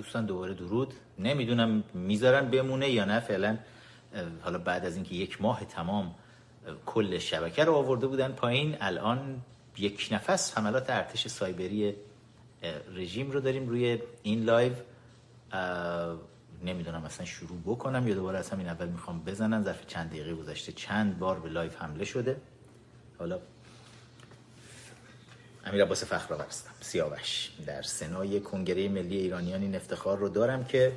دوستان دوباره درود. نمی‌دونم می‌ذارن بمونه یا نه. فعلا حالا بعد از اینکه یک ماه تمام کل شبکه رو آورده بودن پایین الان یک نفس حملات ارتش سایبری رژیم رو داریم روی این live. نمی‌دونم اصلا شروع بکنم یا دوباره از همین اول می‌خوام بزنم. ظرف چند دقیقه گذشته چند بار به live حمله شده. حالا امیر عباس فخرآور هستم. سیاوش. در سنای کنگره ملی ایرانیان این افتخار رو دارم که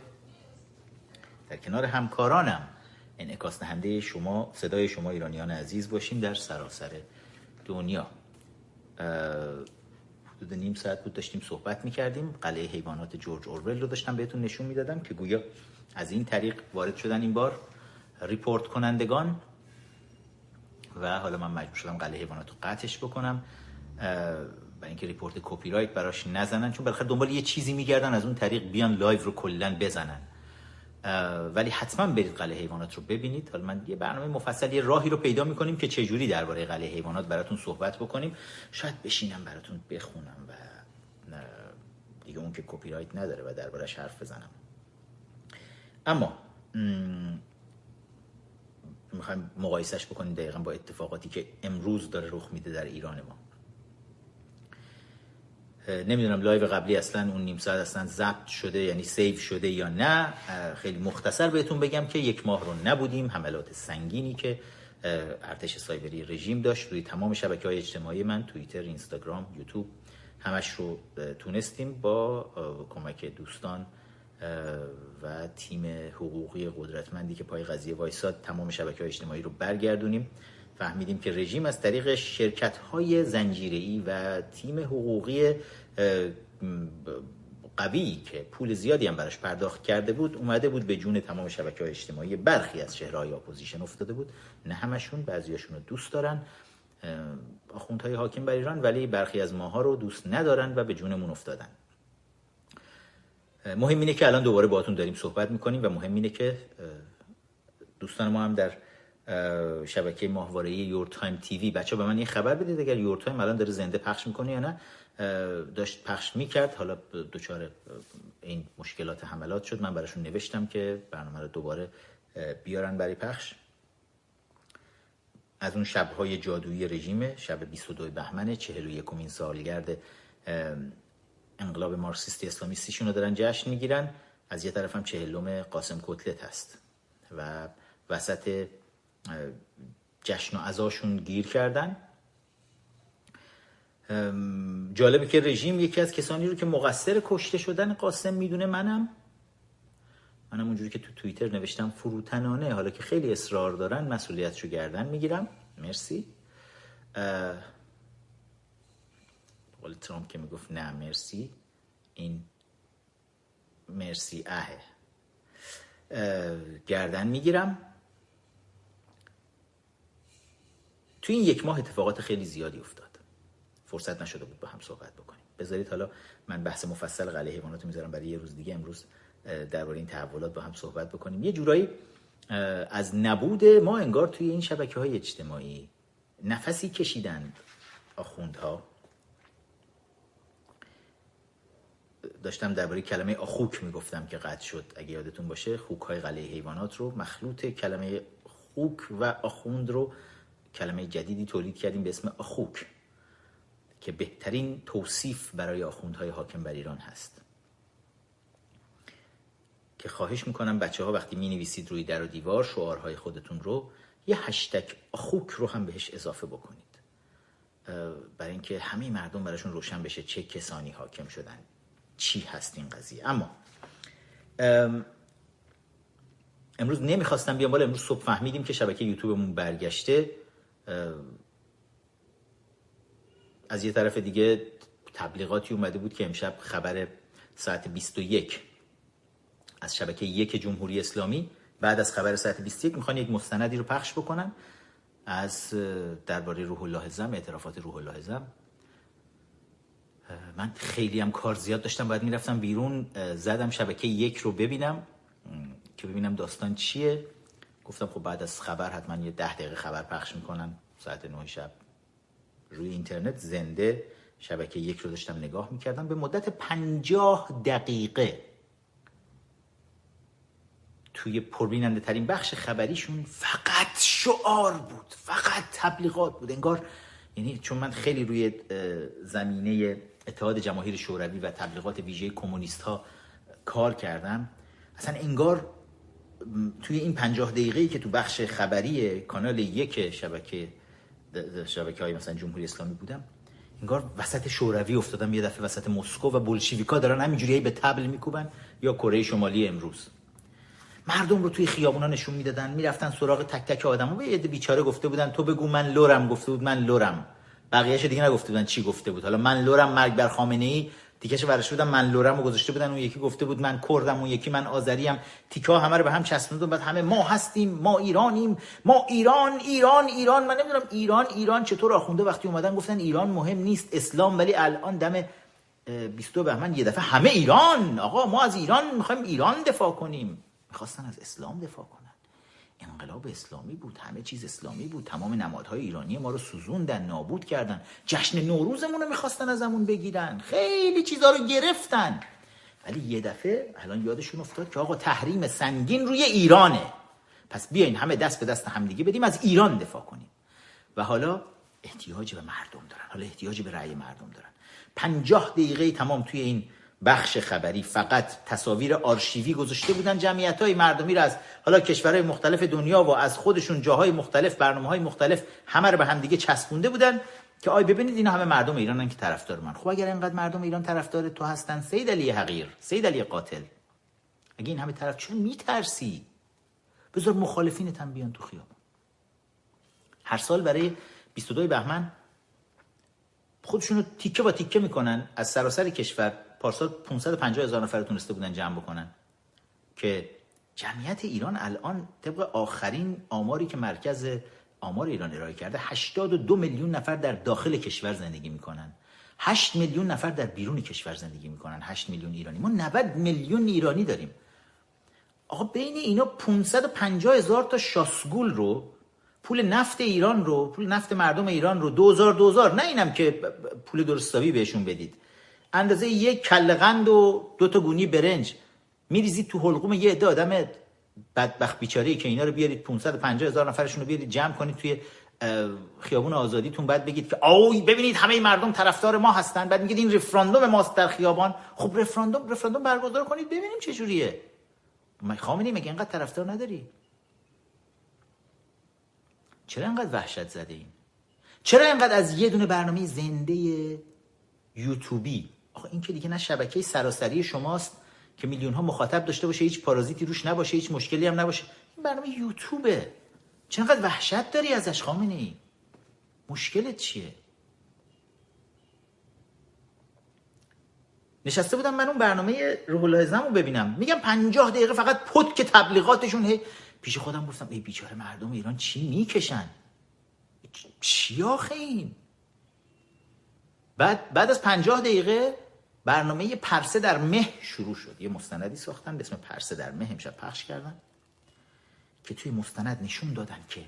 در کنار همکارانم انعکاس دهنده شما صدای شما ایرانیان عزیز باشیم در سراسر دنیا. حدود نیم ساعت بود داشتیم صحبت می‌کردیم. قلعه حیوانات جورج اورول رو داشتم بهتون نشون می‌دادم که گویا از این طریق وارد شدن این بار ریپورت کنندگان. و حالا من مجبور شدم قلعه حیوانات رو قطعش بکنم. برای اینکه report copyright براش نزنن چون بالاخره دنبال یه چیزی میگردن از اون طریق بیان live رو کلا بزنن. ولی حتما برید قلعه حیوانات رو ببینید. حالا من یه برنامه مفصل یه راهی رو پیدا می‌کنیم که چجوری درباره قلعه حیوانات براتون صحبت بکنیم. شاید بشینم براتون بخونم و دیگه اون که کپی رایت نداره و دربارش حرف بزنم. اما می‌خوایم مقایسش بکنیم دقیقا با اتفاقاتی که امروز داره رخ میده در ایران ما. نمی‌دونم live قبلی اصلا اون نیم ساعت اصلا ضبط شده یعنی save شده یا نه. خیلی مختصر بهتون بگم که یک ماه رو نبودیم. حملات سنگینی که ارتش سایبری رژیم داشت روی تمام شبکه های اجتماعی من توییتر اینستاگرام یوتیوب همش رو تونستیم با کمک دوستان و تیم حقوقی قدرتمندی که پای قضیه وایساد تمام شبکه های اجتماعی رو برگردونیم. فهمیدیم که رژیم از طریق شرکت های زنجیری و تیم حقوقی قوی که پول زیادی هم براش پرداخت کرده بود اومده بود به جون تمام شبکه های اجتماعی برخی از چهره‌های opposition افتاده بود. نه همشون بعضیاشون رو دوست دارن آخوندهای حاکم بر ایران ولی برخی از ماها رو دوست ندارن و به جونمون افتادن. مهم اینه که الان دوباره باهاتون داریم صحبت می‌کنیم و مهم اینه که دوستان ما هم در شبکه ماهواره Your Time TV بچه به من یه خبر بدید اگر Your Time الان داره زنده پخش می‌کنه یا نه. داشت پخش می‌کرد. حالا دچار این مشکلات حملات شد. من براشون نوشتم که برنامه رو دوباره بیارن برای پخش. از اون شبهای جادویی رژیم شب 22 بهمن 41 امین سالگرد انقلاب مارکسیستی اسلامیستیشون رو دارن جشن می‌گیرن. از یه طرف هم چهلم قاسم کتلت هست و وسط جشن و عزاشون گیر کردن. جالبه که رژیم یکی از کسانی رو که مقصر کشته شدن قاسم می‌دونه منم. منم اونجوری که تو توییتر نوشتم فروتنانه حالا که خیلی اصرار دارن مسئولیتشو گردن می‌گیرم. مرسی. قول ترامپ که می‌گفت نه مرسی. این مرسی اهه. گردن می‌گیرم. تو این یک ماه اتفاقات خیلی زیادی افتاد. فرصت نشده بود با هم صحبت بکنیم. بذارید حالا من بحث مفصل قلعه حیوانات می‌ذارم برای یه روز دیگه امروز درباره این تحولات با هم صحبت بکنیم. یه جورایی از نبود ما انگار توی این شبکه های اجتماعی نفسی کشیدند آخوندها. داشتم درباره کلمه آخوک می‌گفتم که قطع شد اگه یادتون باشه. خوک های قلعه حیوانات رو مخلوط کلمه خوک و آخوند رو کلمه جدیدی تولید کردیم به اسم آخوک که بهترین توصیف برای آخوندهای حاکم بر ایران هست. که خواهش می‌کنم بچه ها وقتی می نویسید روی در و دیوار شعارهای خودتون رو یه هشتک آخوک رو هم بهش اضافه بکنید. برای اینکه همه مردم براشون روشن بشه چه کسانی حاکم شدن چی هست این قضیه. اما امروز نمی‌خواستم بیام بالا امروز صبح فهمیدیم که شبکه یوتیوبمون برگشته. از یه طرف دیگه تبلیغاتی اومده بود که امشب خبر ساعت 21 از شبکه یک جمهوری اسلامی بعد از خبر ساعت 21 می‌خوان یک مستندی رو پخش بکنن از درباره روح الله زم اعترافات روح الله زم. من خیلی هم کار زیاد داشتم باید می‌رفتم بیرون زدم شبکه یک رو ببینم که ببینم داستان چیه. گفتم خب بعد از خبر حتما یه ده دقیقه خبر پخش می‌کنن. ساعت نه شب. روی اینترنت زنده. شبکه یک رو داشتم نگاه می‌کردم. به مدت پنجاه دقیقه توی پربیننده ترین بخش خبریشون فقط شعار بود. فقط تبلیغات بود. انگار یعنی چون من خیلی روی زمینه اتحاد جماهیر شوروی و تبلیغات ویژه کمونیست ها کار کردم اصلا انگار توی این پنجاه دقیقه که تو بخش خبری کانال یک شبکه شبکه های مثلا جمهوری اسلامی بودم انگار وسط شوروی افتادم یه دفعه وسط مسکو و بولشویکا دارن همینجوری به تبل میکوبن یا کره شمالی امروز. مردم رو توی خیابونا نشون می‌دادن می‌رفتن سراغ تک تک آدم و یه بیچاره گفته بودن تو بگو من لورم گفته بود من لورم بقیه‌اش دیگه نگفته بودن چی گفته بود. حالا من لورم مرگ بر خامنه ای تیکش ورش بودم؟ من لورم رو گذاشته بودن اون یکی گفته بود من کردم اون یکی من آذریم. تیکا همه رو به هم چسبوندن بعد همه ما هستیم ما ایرانیم ما ایران ایران ایران. من نمی‌دونم ایران ایران چطور آخونده. وقتی اومدن گفتن ایران مهم نیست اسلام ولی الان دم 22 بهمن یه دفعه همه ایران. آقا ما از ایران می‌خوایم ایران دفاع کنیم. می‌خواستن از اسلام دفاع کنن. انقلاب اسلامی بود همه چیز اسلامی بود تمام نمادهای ایرانی ما رو سوزوندن نابود کردن. جشن نوروزمون رو می‌خواستن ازمون بگیرن. خیلی چیزها رو گرفتن. ولی یه دفعه الان یادشون افتاد که آقا تحریم سنگین روی ایرانه. پس بیاین همه دست به دست همدیگه بدیم از ایران دفاع کنیم. و حالا احتیاج به مردم دارن. حالا احتیاج به رأی مردم دارن. پنجاه دقیقه تمام توی این بخش خبری. فقط تصاویر آرشیوی گذاشته بودن جمعیت های مردمی را از حالا کشورهای مختلف دنیا و از خودشون جاهای مختلف برنامه های مختلف همه رو به همدیگه چسبونده بودن که آی ببینید اینا همه مردم ایرانن که طرفدار من. خب اگر اینقدر مردم ایران طرفدار تو هستن سید علی حقیر سید علی قاتل. اگه این همه طرف چون میترسی؟ بذار مخالفینت هم بیان تو خیابون. هر سال برای 22 بهمن خودشونو تیکه با تیکه می‌کنن از سراسر کشور. پارسال 550 هزار نفر تونسته بودن جمع بکنن. که جمعیت ایران الان طبق آخرین آماری که مرکز آمار ایران ارائه کرده 82 میلیون نفر در داخل کشور زندگی می‌کنن. 8 میلیون نفر در بیرون کشور زندگی می‌کنن 8 میلیون ایرانی. ما 90 میلیون ایرانی داریم. آقا بین اینا 550 هزار تا شاسگول رو پول نفت ایران رو پول نفت مردم ایران رو 2000 2000 نه اینم که پول درستابی بهشون بدید. اندازه یک کله قند و دو تا گونی برنج. میریزید تو حلقوم یه عده آدم بدبخت بیچاره که اینا رو بیارید 550 هزار نفرشون رو بیارید جمع کنید توی خیابون آزادیتون بعد بگید که آوی ببینید همه مردم طرفدار ما هستن. بعد میگید این رفراندوم ماست در خیابان. خب رفراندوم رفراندوم برگزار کنید ببینیم چه جوریه. خامنه‌ای مگه اینقدر طرفدار نداری؟ چرا اینقدر وحشت زده این؟ چرا اینقدر از یه دونه برنامه زنده یوتیوبی آخه این که دیگه نه شبکه سراسری شماست که میلیون ها مخاطب داشته باشه هیچ پارازیتی روش نباشه هیچ مشکلی هم نباشه. این برنامه یوتیوبه. چقدر وحشت داری ازش خامنه ای؟ مشکلت چیه؟ نشسته بودم من اون برنامه روح رو ببینم. میگم پنجاه دقیقه فقط پد که تبلیغاتشون هی پیش خودم گفتم ای بیچاره مردم ایران چی می‌کشن؟ چی آخه این؟ بعد بعد از پنجاه دقیقه برنامه پرسه در مه شروع شد. یه مستندی ساختن به اسم پرسه در مه امشب پخش کردن. که توی مستند نشون دادن که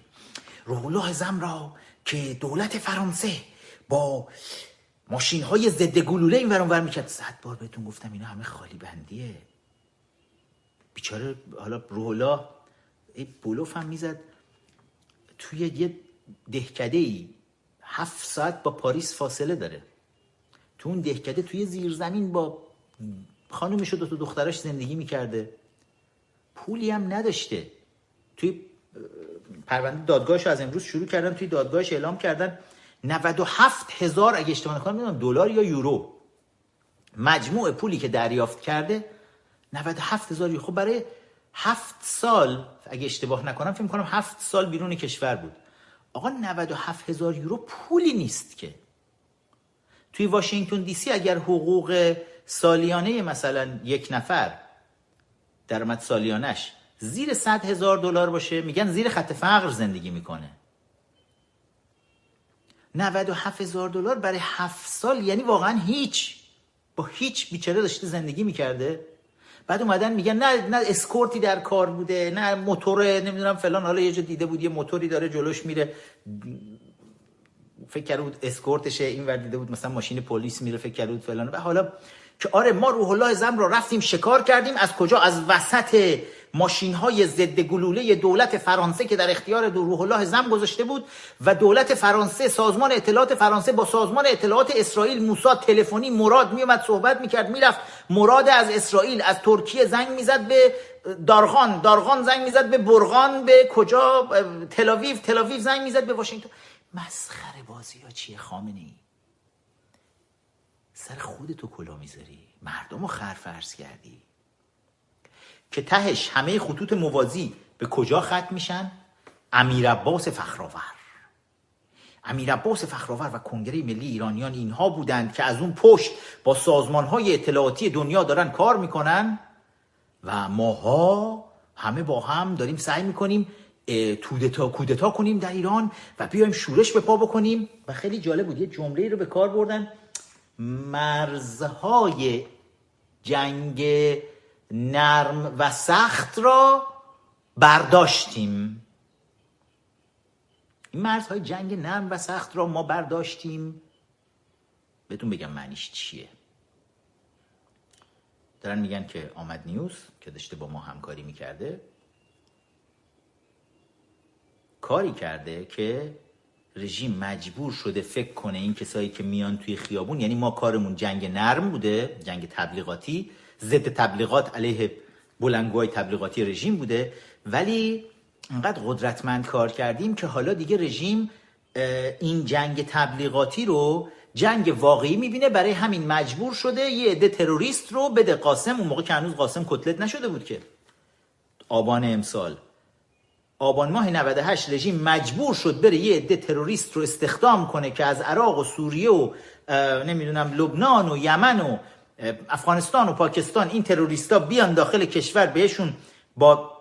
روح الله زم را که دولت فرانسه با ماشین های ضد گلوله این ورانور می‌کرد. صد بار بهتون گفتم اینا همه خالی بندیه. بیچاره حالا روح الله بلوف هم می‌زد توی یه دهکده ای هفت ساعت با پاریس فاصله داره. تو اون دهکده توی زیرزمین با خانومش و دو دختراش زندگی می‌کرده. پولی هم نداشته. توی پرونده دادگاهش از امروز شروع کردن توی دادگاهش اعلام کردن 97 هزار اگه اشتباه نکنم نمی‌دونم دلار یا یورو. مجموع پولی که دریافت کرده 97 هزار خب برای هفت سال اگه اشتباه نکنم فکر کنم هفت سال بیرون کشور بود. آقا 97 هزار یورو پولی نیست که. توی واشنگتن دی سی اگر حقوق سالیانه مثلا یک نفر درآمد سالیانش زیر 100 هزار دلار باشه میگن زیر خط فقر زندگی می‌کنه. 97 هزار دلار برای هفت سال یعنی واقعا هیچ با هیچ بیچاره داشته زندگی می‌کرده. بعد اومدن میگن نه نه اسکورتی در کار بوده نه موتور نمی‌دونم فلان حالا یه جا دیده بود یه موتوری داره جلوش میره. فکر کرده بود اسکورتشه این ور دیده بود مثلا ماشین پلیس میره فکر کرده بود فلان و حالا که آره ما روح الله زم رو رفتیم شکار کردیم از کجا؟ از وسط ماشین های ضد گلوله دولت فرانسه که در اختیار روح الله زم گذاشته بود و دولت فرانسه سازمان اطلاعات فرانسه با سازمان اطلاعات اسرائیل موساد تلفنی مراد میومد صحبت می‌کرد می‌رفت. مراد از اسرائیل از ترکیه زنگ می‌زد به دارغان. دارغان زنگ می‌زد به برغان به کجا؟ تلاویو. تلاویو زنگ می‌زد به واشنگتن. مسخره بازی ها چیه خامنه ای؟ سر خودتو کلا می‌ذاری. مردم رو خرفرس کردی. که تهش همه خطوط موازی به کجا ختم میشن؟ امیر عباس فخرآور. امیر عباس فخرآور و کنگره ملی ایرانیان اینها بودند که از اون پشت با سازمان های اطلاعاتی دنیا دارن کار می‌کنن و ماها همه با هم داریم سعی می‌کنیم تودتا کودتا کنیم در ایران و بیایم شورش به پا بکنیم. و خیلی جالب بود یه جمله رو به کار بردن. مرزهای جنگ نرم و سخت را برداشتیم. این مرزهای جنگ نرم و سخت را ما برداشتیم. بهتون بگم معنیش چیه. دارن میگن که آمد نیوز که داشته با ما همکاری می‌کرده. کاری کرده که رژیم مجبور شده فکر کنه این کسایی که میان توی خیابون یعنی ما کارمون جنگ نرم بوده جنگ تبلیغاتی ضد تبلیغات علیه بلنگوهای تبلیغاتی رژیم بوده ولی انقدر قدرتمند کار کردیم که حالا دیگه رژیم این جنگ تبلیغاتی رو جنگ واقعی می‌بینه برای همین مجبور شده یه عده تروریست رو بده قاسم. اون موقع که هنوز قاسم کتلت نشده بود که. آبان امسال. آبان ماه 98 رژیم مجبور شد بره یه عده تروریست رو استخدام کنه که از عراق و سوریه و نمی‌دونم لبنان و یمن و افغانستان و پاکستان این تروریستا بیان داخل کشور بهشون با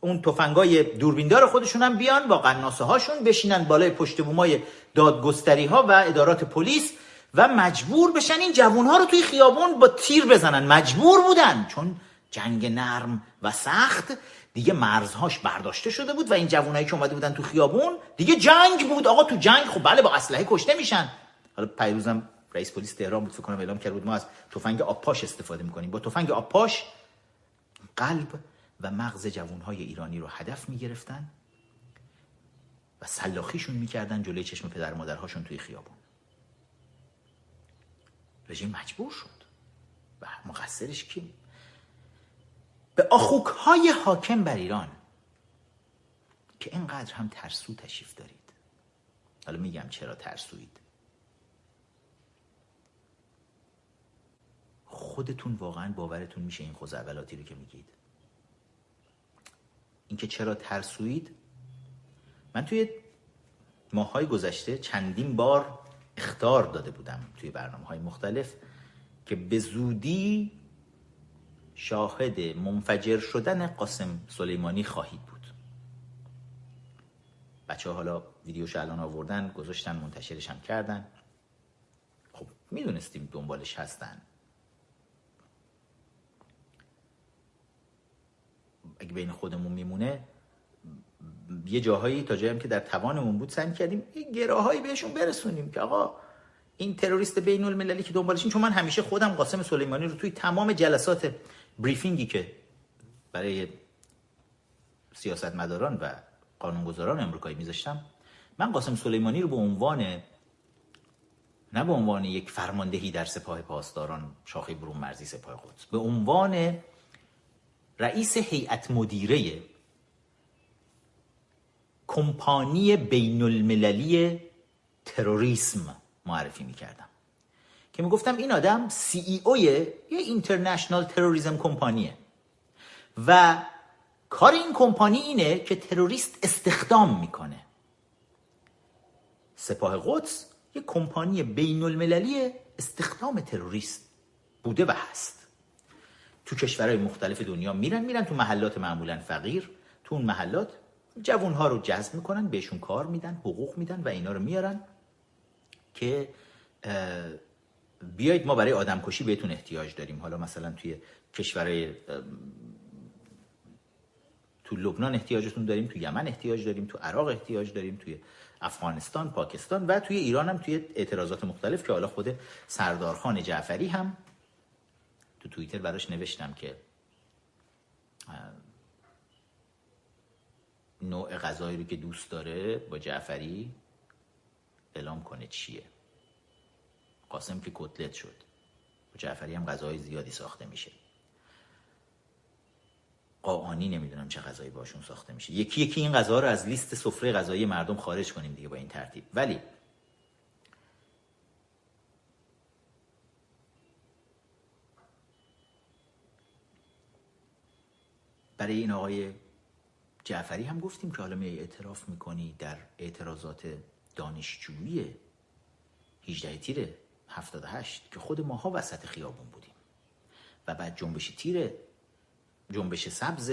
اون تفنگای دوربیندار خودشون هم بیان با قناسه هاشون بشینن بالای پشت بومای دادگستری ها و ادارات پلیس و مجبور بشن این جوون ها رو توی خیابون با تیر بزنن. مجبور بودن چون جنگ نرم و سخت. دیگه مرزهاش برداشته شده بود و این جوانایی که اومده بودن تو خیابون دیگه جنگ بود. آقا تو جنگ خب بله با اسلحه کشته میشن. حالا پیروزم رئیس پلیس تهران بود فکر کنم اعلام کرد بود ما از تفنگ آپاش استفاده می‌کنیم. با تفنگ آپاش قلب و مغز جوانهای ایرانی رو هدف می‌گرفتن و سلاخیشون می‌کردن جلوی چشم پدر مادرهاشون توی خیابون. رژیم مجبور شد. و مقصرش کی به آخوک های حاکم بر ایران. که اینقدر هم ترسو تشریف دارید. حالا میگم چرا ترسوید. خودتون واقعا باورتون میشه این خوزعبلاتی رو که میگید. اینکه چرا ترسوید؟ من توی ماهای گذشته چندین بار اختار داده بودم توی برنامه های مختلف که به زودی شاهد منفجر شدن قاسم سلیمانی خواهید بود. بچه حالا ویدیوش الان آوردن گذاشتن منتشرش هم کردن. خب می‌دونستیم دنبالش هستن. اگه بین خودمون میمونه یه جاهایی تا جایی که در توانمون بود سعی کردیم یه گراهایی بهشون برسونیم که آقا این تروریست بین المللی که دنبالشین چون من همیشه خودم قاسم سلیمانی رو توی تمام جلسات بریفینگی که برای سیاستمداران و قانونگذاران امریکایی میذاشتم من قاسم سلیمانی رو به عنوان نه به عنوان یک فرماندهی در سپاه پاسداران شاخه برون مرزی سپاه قدس به عنوان رئیس هیئت مدیره کمپانی بین المللی تروریسم معرفی می‌کردم. که می‌گفتم این آدم سی ای او یه اینترنشنال تروریسم کمپانیه و کار این کمپانی اینه که تروریست استخدام می‌کنه. سپاه قدس یک کمپانی بین المللی استخدام تروریست بوده و هست. تو کشورهای مختلف دنیا میرن میرن تو محلات معمولا فقیر تو اون محلات جوون ها رو جذب می‌کنن بهشون کار میدن حقوق میدن و اینا رو میارن که بیایید ما برای آدم کشی بهتون احتیاج داریم. حالا مثلا توی کشورهای تو لبنان احتیاجتون داریم تو یمن احتیاج داریم تو عراق احتیاج داریم توی افغانستان پاکستان و توی ایران هم توی اعتراضات مختلف که حالا خود سردارخان جعفری هم تو توییتر براش نوشتم که نوع غذایی رو که دوست داره با جعفری اعلام کنه چیه. قاسم که کتلت شد. با جعفری هم غذای زیادی ساخته میشه. قاعانی نمی‌دونم چه غذایی باشون ساخته میشه. یکی یکی این غذا رو از لیست سفره غذایی مردم خارج کنیم دیگه با این ترتیب. ولی برای این آقای جعفری هم گفتیم که حالا می اعتراف می‌کنی در اعتراضات دانشجویی 18 تیر 78 که خود ماها وسط خیابون بودیم. و بعد جنبش تیر جنبش سبز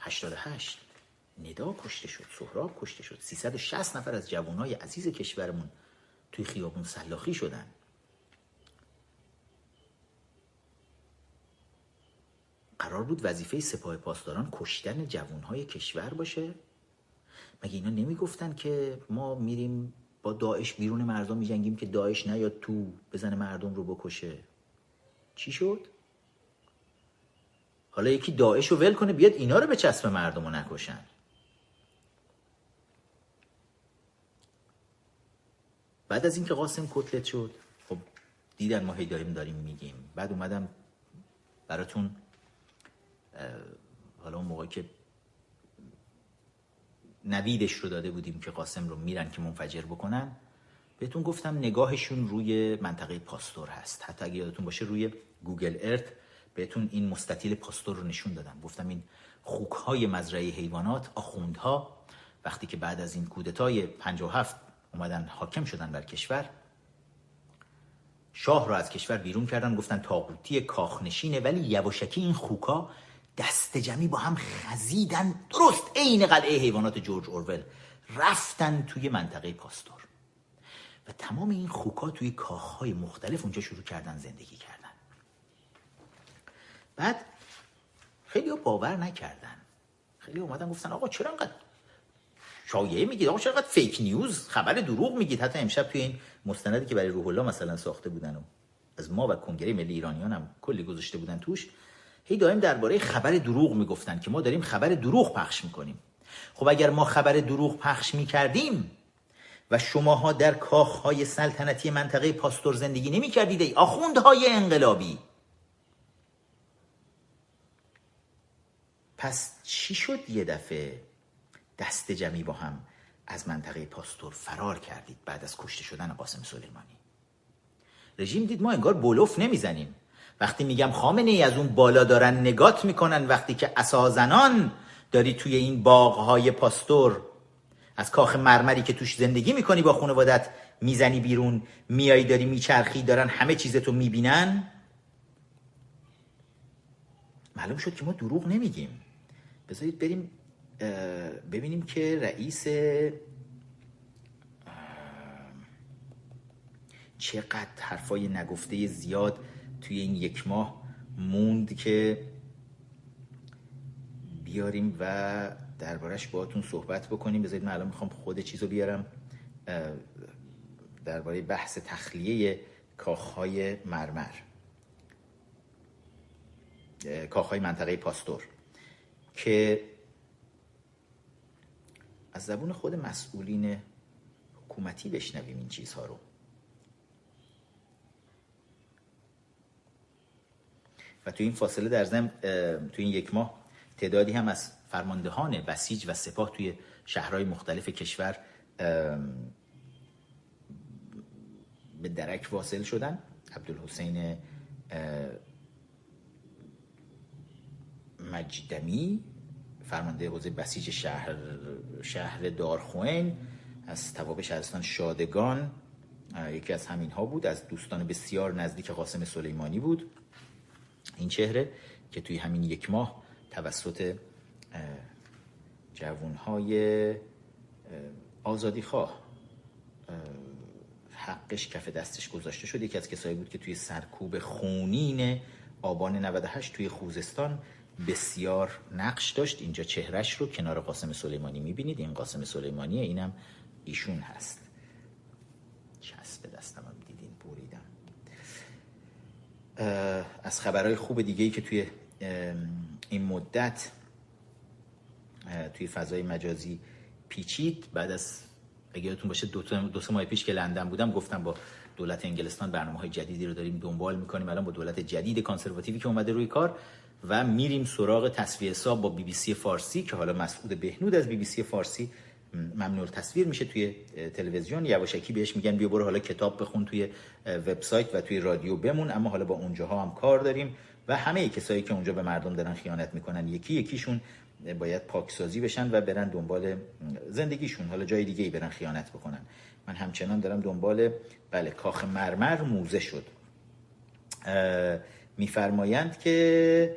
88 ندا کشته شد سهراب کشته شد. 360 نفر از جوانای عزیز کشورمون توی خیابون سلاخی شدن. قرار بود وظیفه سپاه پاسداران کشتن جوانهای کشور باشه. مگه اینا نمی‌گفتن که ما میریم داعش بیرون مردم میجنگیم که داعش نیاد تو بزنه مردم رو بکشه. چی شد؟ حالا یکی داعش رو ول کنه بیاد اینا رو به چسب مردم رو نکشن. بعد از اینکه قاسم کتلت شد خب دیدن ما هی داریم داریم میگیم. بعد اومدم براتون حالا اون موقع که نویدش رو داده بودیم که قاسم رو میرن که منفجر بکنن. بهتون گفتم نگاهشون روی منطقه پاستور هست. حتی اگه یادتون باشه روی گوگل ارت بهتون این مستطیل پاستور رو نشون دادم. گفتم این خوک های مزرعه حیوانات آخوندها وقتی که بعد از این کودتای 57 اومدن حاکم شدن بر کشور شاه رو از کشور بیرون کردن. گفتن تاقوتی کاخنشینه ولی یواشکی این خوکا دست جمعی با هم خزیدن. درست عین قلعه حیوانات جورج اورول. رفتن توی منطقه پاستور. و تمام این خوکا توی کاخهای مختلف اونجا شروع کردن زندگی کردن. بعد خیلی باور نکردن. خیلی اومدن گفتن آقا چرا انقدر شایعه میگید؟ آقا چرا فیک نیوز خبر دروغ میگید. حتی امشب توی این مستندی که برای روح الله مثلا ساخته بودن و از ما و کنگره ملی ایرانیان هم کلی گذاشته بودن توش هی دائم درباره خبر دروغ می‌گفتن که ما داریم خبر دروغ پخش می‌کنیم. خب اگر ما خبر دروغ پخش می‌کردیم و شماها در کاخهای سلطنتی منطقه پاستور زندگی نمی‌کردید ای آخوندهای انقلابی. پس چی شد یه دفعه دست جمعی با هم از منطقه پاستور فرار کردید بعد از کشته شدن قاسم سلیمانی؟ رژیم دید ما انگار بلوف نمی‌زنیم. وقتی میگم خامنه ای از اون بالا دارن نگات می‌کنن وقتی که اسازنان داری توی این باغهای پاستور از کاخ مرمری که توش زندگی می‌کنی با خانوادت می‌زنی بیرون میایی داری میچرخی دارن همه چیزتو می‌بینن. معلوم شد که ما دروغ نمیگیم. بذارید بریم ببینیم که رئیس چقدر حرفای نگفته زیاد توی این یک ماه موند که بیاریم و دربارش باهاتون صحبت بکنیم. بذارید من الان می‌خوام خود چیزو بیارم. درباره بحث تخلیه کاخهای مرمر. کاخهای منطقه پاستور. که از زبون خود مسئولین حکومتی بشنویم این چیزها رو. و تو این فاصله در زم تو این یک ماه تعدادی هم از فرماندهان بسیج و سپاه توی شهرهای مختلف کشور به درک واصل شدن. عبدالحسین مجدمی فرمانده حوزه بسیج شهر شهر دارخوین از تواب شهرستان شادگان یکی از همین ها بود از دوستان بسیار نزدیک قاسم سلیمانی بود. این چهره که توی همین یک ماه توسط جوانهای آزادی خواه حقش کف دستش گذاشته شد. یکی از کسایی بود که توی سرکوب خونین آبان 98 توی خوزستان بسیار نقش داشت. اینجا چهرش رو کنار قاسم سلیمانی می‌بینید. این قاسم سلیمانیه اینم ایشون هست. چسب دستم از خبرهای خوب دیگه ای که توی این مدت توی فضای مجازی پیچید. بعد از اگه یادتون باشه دو, دو سه ماه پیش که لندن بودم گفتم با دولت انگلستان برنامه های جدیدی رو داریم دنبال می‌کنیم. الان با دولت جدید کانسرواتیوی که اومده روی کار و میریم سراغ تصویه حساب با بی بی سی فارسی که حالا مسعود بهنود از بی بی سی فارسی ممنوع تصویر میشه توی تلویزیون. یواشکی بهش میگن بیا برو حالا کتاب بخون توی وبسایت و توی رادیو بمون. اما حالا با اونجاها هم کار داریم و همه کسایی که اونجا به مردم دارن خیانت می‌کنن یکی یکیشون باید پاکسازی بشن و برن دنبال زندگیشون. حالا جای دیگه ای برن خیانت بکنن. من همچنان دارم دنبال بله کاخ مرمر موزه شد. میفرمایند که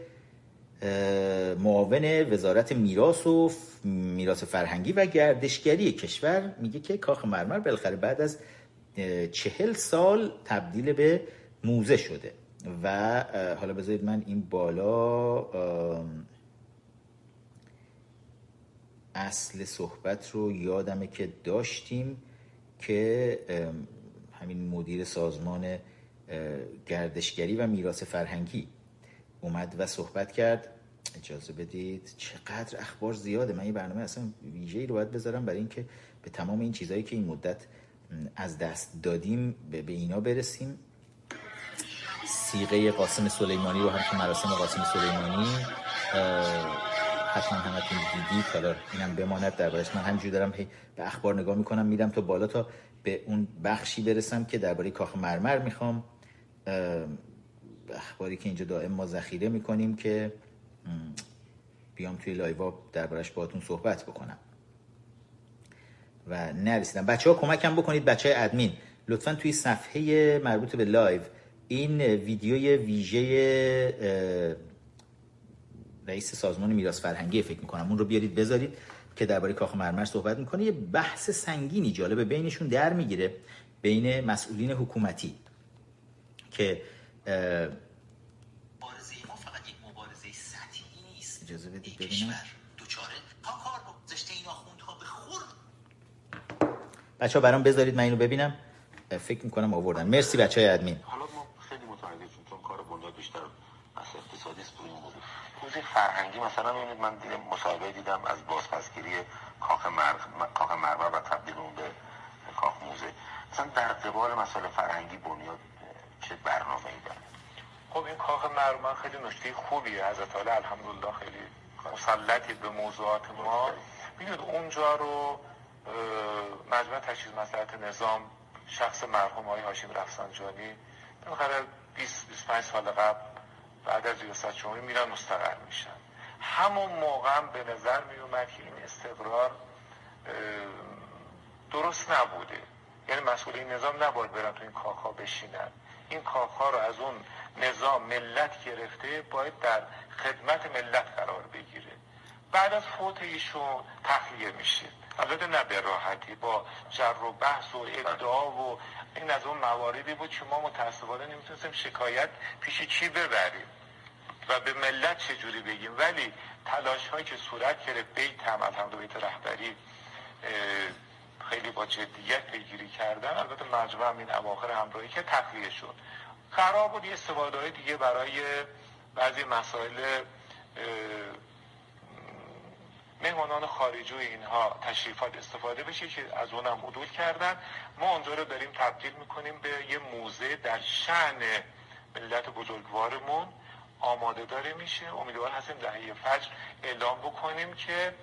معاون وزارت میراث و میراث فرهنگی و گردشگری کشور میگه که کاخ مرمر بالاخره بعد از چهل سال تبدیل به موزه شده و حالا بذارید من این بالا اصل صحبت رو یادمه که داشتیم که همین مدیر سازمان گردشگری و میراث فرهنگی اومد و صحبت کرد. اجازه بدید. چقدر اخبار زیاده. من این برنامه اصلا ویژه‌ای رو باید بذارم برای اینکه به تمام این چیزهایی که این مدت از دست دادیم به اینا برسیم. سیغه قاسم سلیمانی رو هم مراسم قاسم سلیمانی حتما همتون دیدید. حالا اینم بماند دربارش من همینجوری دارم به اخبار نگاه می‌کنم. میرم تا بالا تا به اون بخشی برسم که درباره کاخ مرمر می‌خوام. اخباری که اینجا دائم ما ذخیره می‌کنیم که بیام توی live ا دربارش باهاتون صحبت بکنم. و نرسیدم بچه ها کمکم بکنید بچه های ادمین. لطفا توی صفحه مربوط به live این ویدیوی ویژه رئیس سازمان میراث فرهنگی فکر می‌کنم اون رو بیارید بذارید که درباره کاخ مرمر صحبت می‌کنه. یه بحث سنگینی جالبه بینشون در می‌گیره بین مسئولین حکومتی که اجازه بدید ببینم. دوچاره تا کار گذاشته این آخوندها به خور. بچه ها برام بذارید من اینو ببینم. فکر می‌کنم آوردن. مرسی بچه های ادمین. حالا ما خیلی متوجه چون کار بنیاد بیشتر از اقتصادی است توضیح فرهنگی مثلا ببینید من دیدم مصاحبه دیدم از بازپسگیری کاخ مرمر کاخ مرمر و تبدیل اون به کاخ موزه. مثلا در قبال مسائل فرهنگی بنیاد چه برنامه ای داره خب این کاخ مرمر خیلی نکته خوبیه از تعالی الحمدلله خیلی مسلطی به موضوعات ما. می‌دونید اونجا رو مجمع تشخیص مسئلت نظام شخص مرحوم های هاشم رفسنجانی بالاخره 20 25 سال قبل بعد از ریاست جمهوری میرن مستقر میشن. همون موقع هم به نظر می اومد که این استقرار درست نبوده. یعنی مسئولین نظام نباید برن تو این کاخ بشینن. این کاخ ها رو از اون نظام ملت گرفته باید در خدمت ملت قرار بگیره. بعد از فوت ایشون تخلیه میشه. البته نه به راحتی با جر و بحث و ادعا و این از اون مواردی بود که ما متاسفانه نمی‌تونستیم شکایت پیش چی ببریم و به ملت چجوری بگیم. ولی تلاش هایی که صورت گرفت بیت هم الحمد بیت رهبری خیلی با جدیت پیگیری کردن. البته مجموعه این اواخر همراهی که تخلیه شد. قرار بود یه استفاده دیگه برای بعضی مسائل مهمانان خارجی و اینها تشریفات استفاده بشه که از اونم عدول کردن. ما اونجا رو داریم تبدیل می‌کنیم به یه موزه در شعن ملت بزرگوارمون. آماده داره میشه. امیدوار هستیم دهه فجر اعلام بکنیم که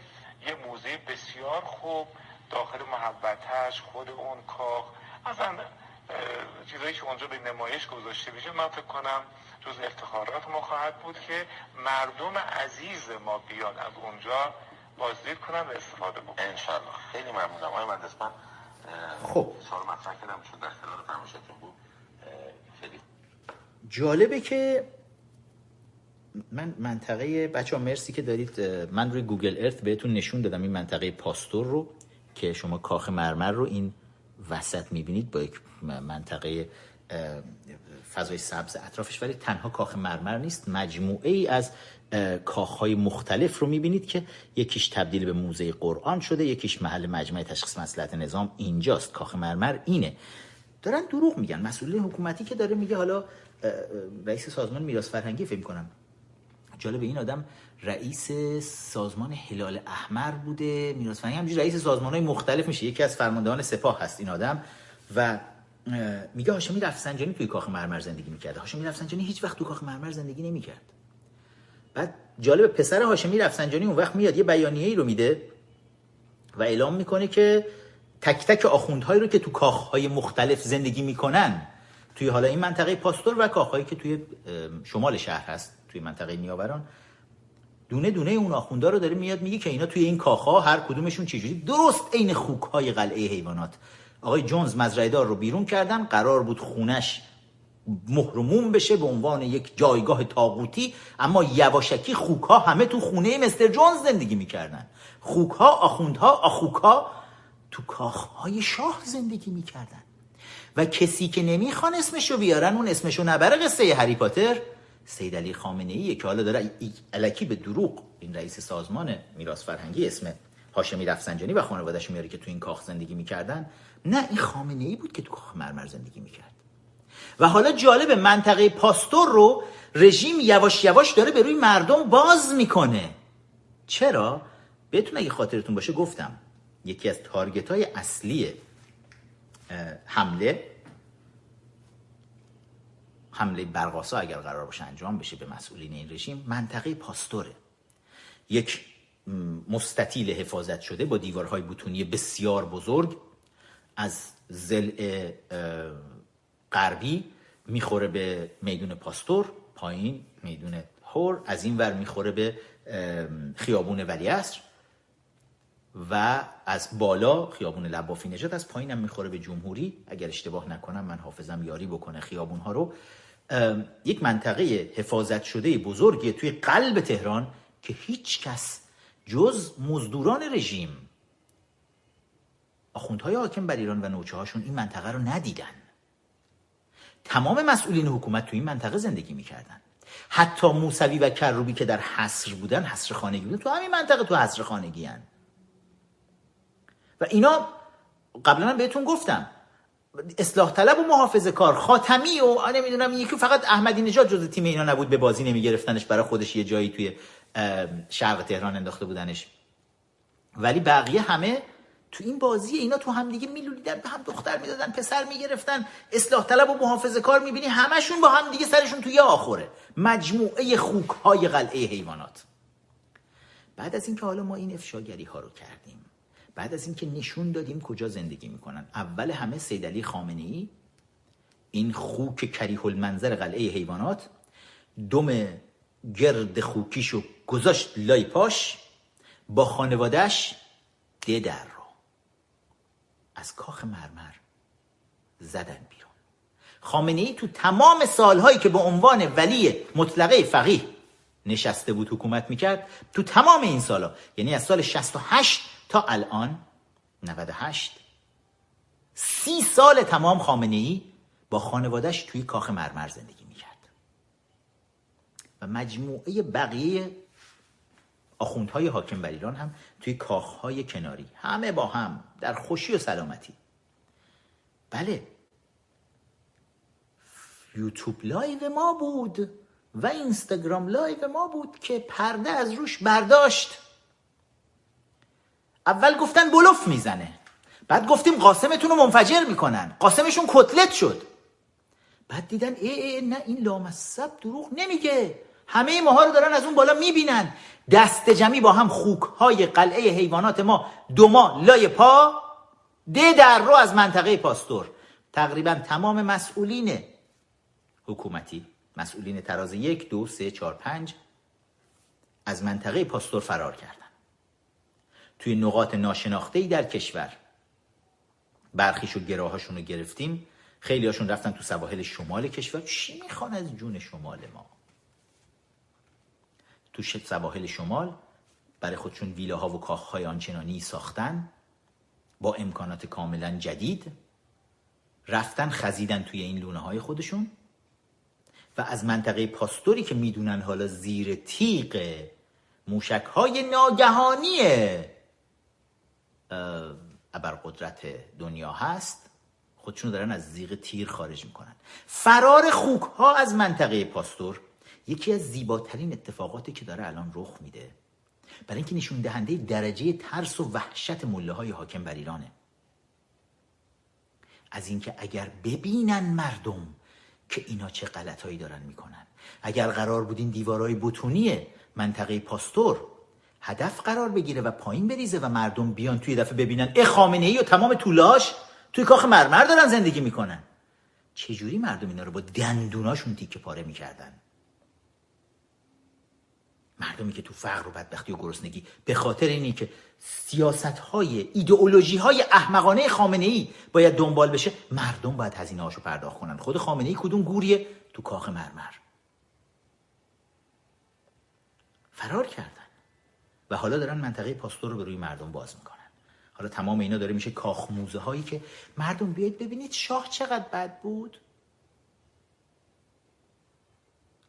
یه موزه بسیار خوب داخل محبتش خود اون کاخ. اصلا چیزایی که اونجا به نمایش گذاشته میشه من فکر کنم جز افتخارات ما خواهد بود که مردم عزیز ما بیان از اونجا بازدید کنن و استفاده بکنن. انشالله. خیلی ممنونم. آقای مهندس من خب. سال مطرح کردم چون در خلال فرمایشتون بود. خیلی. جالبه که من منطقه بچه ها مرسی که دارید من روی گوگل ارث بهتون نشون دادم این منطقه پاستور رو که شما کاخ مرمر رو این وسط می‌بینید با یک منطقه فضای سبز اطرافش ولی تنها کاخ مرمر نیست. مجموعه ای از کاخهای مختلف رو می‌بینید که یکیش تبدیل به موزه قرآن شده یکیش محل مجمع تشخیص مسئلت نظام اینجاست. کاخ مرمر اینه. دارن دروغ میگن. مسئولین حکومتی که داره میگه حالا رئیس سازمان میراث فرهنگی فکر کنم جالب این آدم رئیس سازمان هلال احمر بوده. میراث فرهنگی همینجوری رئیس سازمان های مختلف میشه. یکی از فرماندهان سپاه هست این آدم. و میگه هاشمی رفسنجانی توی کاخ مرمر زندگی می‌کرده. هاشمی رفسنجانی هیچ وقت توی کاخ مرمر زندگی نمی‌کرد. بعد جالب پسر هاشمی رفسنجانی اون وقت میاد یه بیانیه‌ای رو میده و اعلام می‌کنه که تک تک آخوندهایی رو که تو کاخهای مختلف زندگی می‌کنن توی حالا این منطقه پاستور و کاخهایی که توی شمال شهر هست توی منطقه نیاوران دونه دونه اون آخوندا رو داره میاد میگه که اینا توی این کاخها هر کدومشون چجوری. درست عین خوک های قلعه حیوانات. آقای جونز مزرعه دار رو بیرون کردن قرار بود خونش محرموم بشه به عنوان یک جایگاه تاغوتی اما یواشکی خوک ها همه تو خونه مستر جونز زندگی می‌کردن. خوک ها آخوندها آخوک ها تو کاخهای شاه زندگی می‌کردن. و کسی که نمی‌خوان اسمشو بیارن اون اسمشو نبره قصه هری پاتر. سید علی خامنه ایه که حالا داره الکی به دروغ این رئیس سازمان میراث فرهنگی اسم هاشمی رفسنجانی و خانواده‌اش میاره که تو این کاخ زندگی می‌کردن نه این خامنه ای بود که تو کاخ مرمر زندگی می‌کرد. و حالا جالب منطقه پاستور رو رژیم یواش یواش داره به روی مردم باز می‌کنه. چرا؟ بهتون اگه خاطرتون باشه گفتم یکی از تارگت های اصلی حمله حمله برقاسا اگر قرار باشه انجام بشه به مسئولین این رژیم منطقه پاستوره. یک مستطیل حفاظت شده با دیوارهای بتونی بسیار بزرگ از زل غربی می‌خوره به میدون پاستور پایین میدون هور از این ور می‌خوره به خیابون ولیعصر و از بالا خیابون لبافی نجات از پایینم می‌خوره به جمهوری. اگر اشتباه نکنم من حافظم یاری بکنه خیابون ها رو. یک منطقه حفاظت شده بزرگی توی قلب تهران که هیچ کس جز مزدوران رژیم آخوندهای حاکم بر ایران و نوچه هاشون این منطقه رو ندیدن. تمام مسئولین حکومت توی این منطقه زندگی می‌کردن. حتی موسوی و کروبی که در حصر بودن حصر خانگی بودن تو همین منطقه تو حصر خانگی هن. و اینا قبلا بهتون گفتم اصلاح طلب و محافظه کار. خاتمی و نمی‌دونم یکی فقط احمدی نژاد جز تیم اینا نبود به بازی نمیگرفتنش برای خودش یه جایی توی شرق تهران انداخته بودنش. ولی بقیه همه تو این بازی اینا تو هم دیگه میلولیدن به هم دختر می‌دادن پسر می‌گرفتن. اصلاح طلب و محافظه کار می‌بینی همشون با هم دیگه سرشون توی آخره مجموعه خوک های قلعه حیوانات. بعد از اینکه حالا ما این افشاگری ها رو کردیم بعد از اینکه نشون دادیم کجا زندگی می‌کنن. اول همه سید علی خامنه ای این خوک کریه المنظر قلعه حیوانات دم گرد خوکیشو گذاشت لای پاش با خانوادهش در رو. از کاخ مرمر زدن بیرون. خامنه ای تو تمام سالهایی که به عنوان ولی مطلقه فقیه نشسته بود حکومت می‌کرد تو تمام این سالا یعنی از سال 68 تا الان 98 سی سال تمام خامنه ای با خانوادهش توی کاخ مرمر زندگی می‌کرد. و مجموعه بقیه آخوندهای حاکم بر ایران هم توی کاخهای کناری. همه با هم در خوشی و سلامتی. بله. یوتیوب live ما بود و اینستاگرام live ما بود که پرده از روش برداشت. اول گفتن بلوف می‌زنه. بعد گفتیم قاسمتون رو منفجر می‌کنن. قاسمشون کتلت شد. بعد دیدن ای, ای نه این لامصب دروغ نمیگه. همه ماها رو دارن از اون بالا می‌بینن. دست جمعی با هم خوک های قلعه حیوانات ما دو ما لای پا ده در رو از منطقه پاستور. تقریبا تمام مسئولین حکومتی مسئولین تراز یک دو سه چهار پنج از منطقه پاستور فرار کردن. توی نقاط ناشناخته ای در کشور. برخیش و گراهاشون رو گرفتیم. خیلی هاشون رفتن تو سواحل شمال کشور. چی می‌خوان از جون شمال ما؟ تو سواحل شمال برای خودشون ویلاها و کاخهای آنچنانی ساختن. با امکانات کاملا جدید. رفتن خزیدن توی این لونه های خودشون. و از منطقه پاستوری که می‌دونن حالا زیر تیغ موشک های ناگهانی ابرقدرت دنیا هست خودشون دارن از زیغ تیر خارج می‌کنن. فرار خوک ها از منطقه پاستور یکی از زیباترین اتفاقاتی که داره الان رخ میده. برای اینکه نشون دهنده درجه ترس و وحشت مله های حاکم بر ایرانه. از اینکه اگر ببینن مردم که اینا چه غلطهایی دارن می‌کنن. اگر قرار بود این دیوارای بتونی منطقه پاستور هدف قرار بگیره و پایین بریزه و مردم بیان توی دفعه ببینن ای خامنه ای و تمام طولاش توی کاخ مرمر دارن زندگی می‌کنن. چجوری مردم اینا رو با دندوناشون تیکه پاره می‌کردن؟ مردمی که تو فقر و بدبختی و گرسنگی به خاطر اینی که سیاست های ایدئولوژی های احمقانه خامنه ای باید دنبال بشه مردم باید هزینه هاشو پرداخت کنن. خود خامنه ای کدوم گوریه؟ تو کاخ مرمر. فرار کردن و حالا دارن منطقه پاستور رو به روی مردم باز می‌کنن. حالا تمام اینا داره میشه کاخ موزه هایی که مردم بیاید ببینید شاه چقدر بد بود.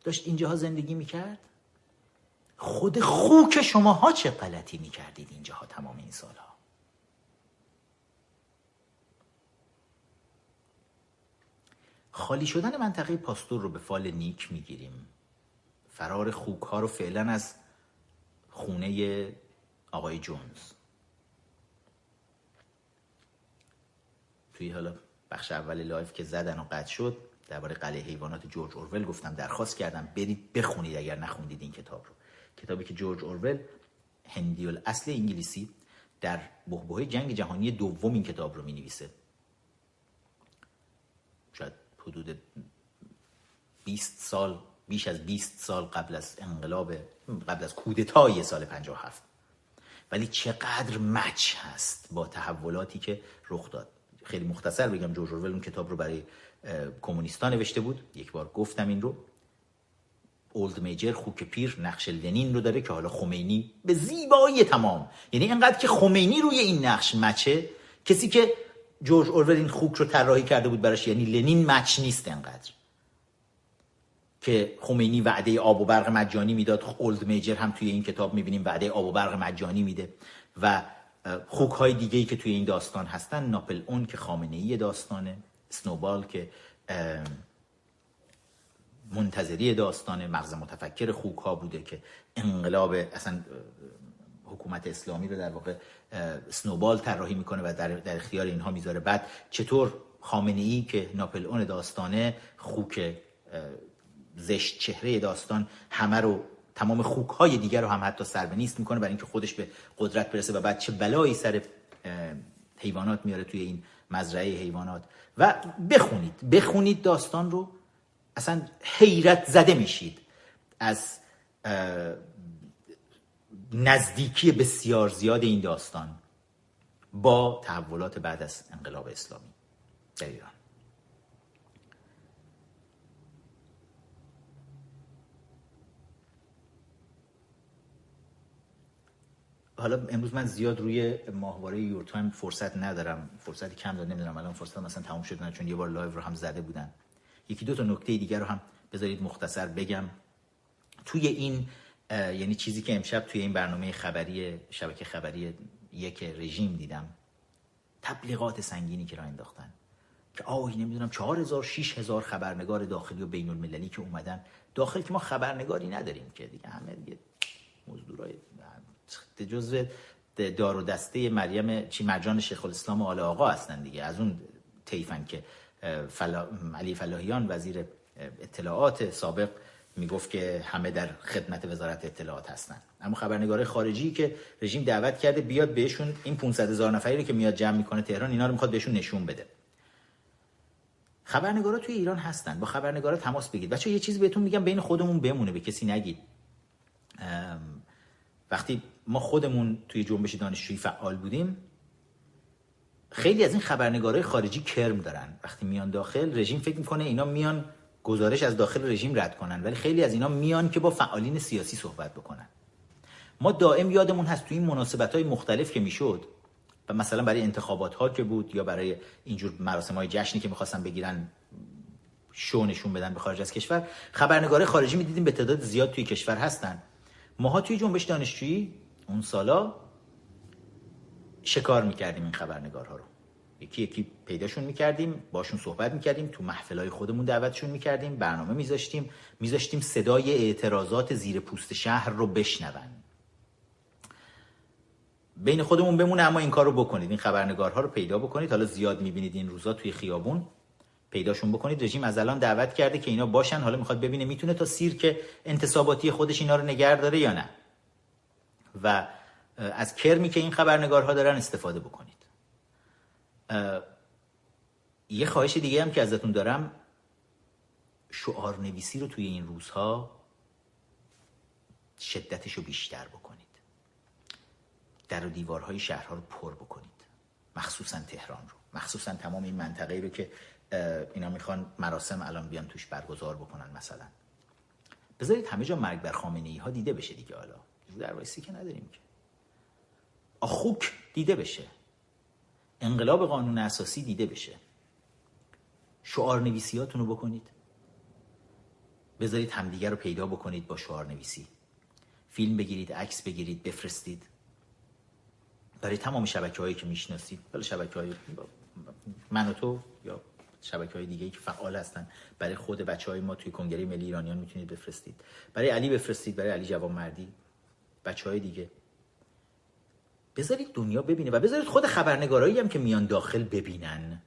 داشت اینجاها زندگی می‌کرد. خود خوک شماها چه غلطی می‌کردید اینجاها تمام این سالها؟ خالی شدن منطقه پاستور رو به فال نیک می‌گیریم. فرار خوک ها رو فعلا از خونه آقای جونز. توی حالا بخش اول live که زدن و قطع شد درباره قلعه حیوانات جورج اورول گفتم درخواست کردم برید بخونید اگر نخوندید این کتاب رو. کتابی که جورج اورول هندی اصل انگلیسی در بحبوه جنگ جهانی دوم این کتاب رو می نویسه شاید حدود 20 سال بیش از 20 سال قبل از انقلاب قبل از کودتای سال 57 ولی چقدر مچ هست با تحولاتی که رخ داد. خیلی مختصر بگم جورج اورول اون کتاب رو برای کمونیستا نوشته بود. یک بار گفتم این رو. اولد میجر خوک پیر نقش لنین رو داره که حالا خمینی به زیبایی تمام. یعنی اینقدر که خمینی روی این نقش مچه کسی که جورج اورول این خوک رو طراحی کرده بود براش یعنی لنین مچ نیست انقدر. که خمینی وعده آب و برق مجانی می‌داد. اولد میجر هم توی این کتاب می‌بینیم وعده آب و برق مجانی میده و خوک های دیگه ای که توی این داستان هستن ناپل اون که خامنه ای داستانه سنوبال که منتظری داستان مغز متفکر خوک ها بوده که انقلاب اصلا حکومت اسلامی رو در واقع سنوبال طراحی می‌کنه و در, در اختیار اینها می‌ذاره. بعد چطور خامنه ای که ناپل اون داستانه خوک زشت چهره داستان همه رو تمام خوک های دیگر رو هم حتی سر به نیست می‌کنه برای اینکه خودش به قدرت برسه و بعد چه بلایی سر حیوانات میاره توی این مزرعه حیوانات. و بخونید بخونید داستان رو اصلا حیرت زده میشید از نزدیکی بسیار زیاد این داستان با تحولات بعد از انقلاب اسلامی در ایران. حالا امروز من زیاد روی ماهواره Your Time فرصت ندارم. فرصتی کم داد نمی‌دونم. الان فرصت مثلا تموم شد نه چون یه بار live رو هم زده بودن. یکی دو تا نکته دیگر رو هم بذارید مختصر بگم. توی این یعنی چیزی که امشب توی این برنامه خبری شبکه خبری یک رژیم دیدم. تبلیغات سنگینی که را انداختن. که آه نمی‌دونم 4000 6000 خبرنگار داخلی و بین المللی که اومدن. داخل که ما خبرنگاری نداریم که دیگه همه دیگه مزدورای جزء دار و دسته مریم چی مرجان شیخ الاسلام آل آقا هستن دیگه. از اون تیفن که فلا... علی فلاحیان وزیر اطلاعات سابق می‌گفت که همه در خدمت وزارت اطلاعات هستن. اما خبرنگار خارجی که رژیم دعوت کرده بیاد بهشون این 500 هزار نفری رو که میاد جمع می‌کنه تهران اینا رو می‌خواد بهشون نشون بده. خبرنگارا توی ایران هستن. با خبرنگارا تماس بگیرید. بچه یه چیزی بهتون میگم بین خودمون بمونه به کسی نگید. وقتی ما خودمون توی جنبش دانشجویی فعال بودیم. خیلی از این خبرنگارای خارجی کرم دارن. وقتی میان داخل رژیم فکر می‌کنه اینا میان گزارش از داخل رژیم رد کنن. ولی خیلی از اینا میان که با فعالین سیاسی صحبت بکنن. ما دائم یادمون هست توی این مناسبت های مختلف که می‌شد و مثلا برای انتخابات ها که بود یا برای اینجور مراسم های جشنی که می‌خواستن بگیرن شو نشون بدن به خارج از کشور خبرنگار خارجی می‌دیدیم به تعداد زیاد توی کشور هستن. ماها توی جنبش دانشجویی اون سالا شکار می‌کردیم این خبرنگارها رو. یکی یکی پیداشون می‌کردیم باشون صحبت می‌کردیم تو محفلای خودمون دعوتشون می‌کردیم برنامه میذاشتیم میذاشتیم صدای اعتراضات زیر پوست شهر رو بشنون. بین خودمون بمونه اما این کار رو بکنید. این خبرنگارها رو پیدا بکنید. حالا زیاد می‌بینید این روزا توی خیابون. پیداشون بکنید. رژیم از الان دعوت کرده که اینا باشن. حالا می‌خواد ببینه می‌تونه تا سیر که انتصاباتی خودش اینا رو نگر داره یا نه. و از کرمی که این خبرنگارها دارن استفاده بکنید. یه خواهش دیگه هم که ازتون دارم. شعار نویسی رو توی این روزها شدتش رو بیشتر بکنید. در و دیوارهای شهرها رو پر بکنید. مخصوصا تهران رو. مخصوصا تمام این منطقه رو که اینا می‌خوان مراسم الان بیان توش برگزار بکنن مثلا. بذارید همه جا مرگ بر خامنه ای ها دیده بشه دیگه حالا. در وایسی که نداریم که. آخوک دیده بشه. انقلاب قانون اساسی دیده بشه. شعار نویسیاتون بکنید. بذارید همدیگر رو پیدا بکنید با شعار نویسی فیلم بگیرید عکس بگیرید بفرستید. برای تمام شبکه هایی که می‌شناسید. برای شبکه های من و تو یا شبکه های دیگه که فعال هستن. برای خود بچه های ما توی کنگره ملی ایرانیان می‌تونید بفرستید. برای علی بفرستید برای علی جوان مردی بچه های دیگه. بذارید دنیا ببینه و بذارید خود خبرنگارایی هم که میان داخل ببینن.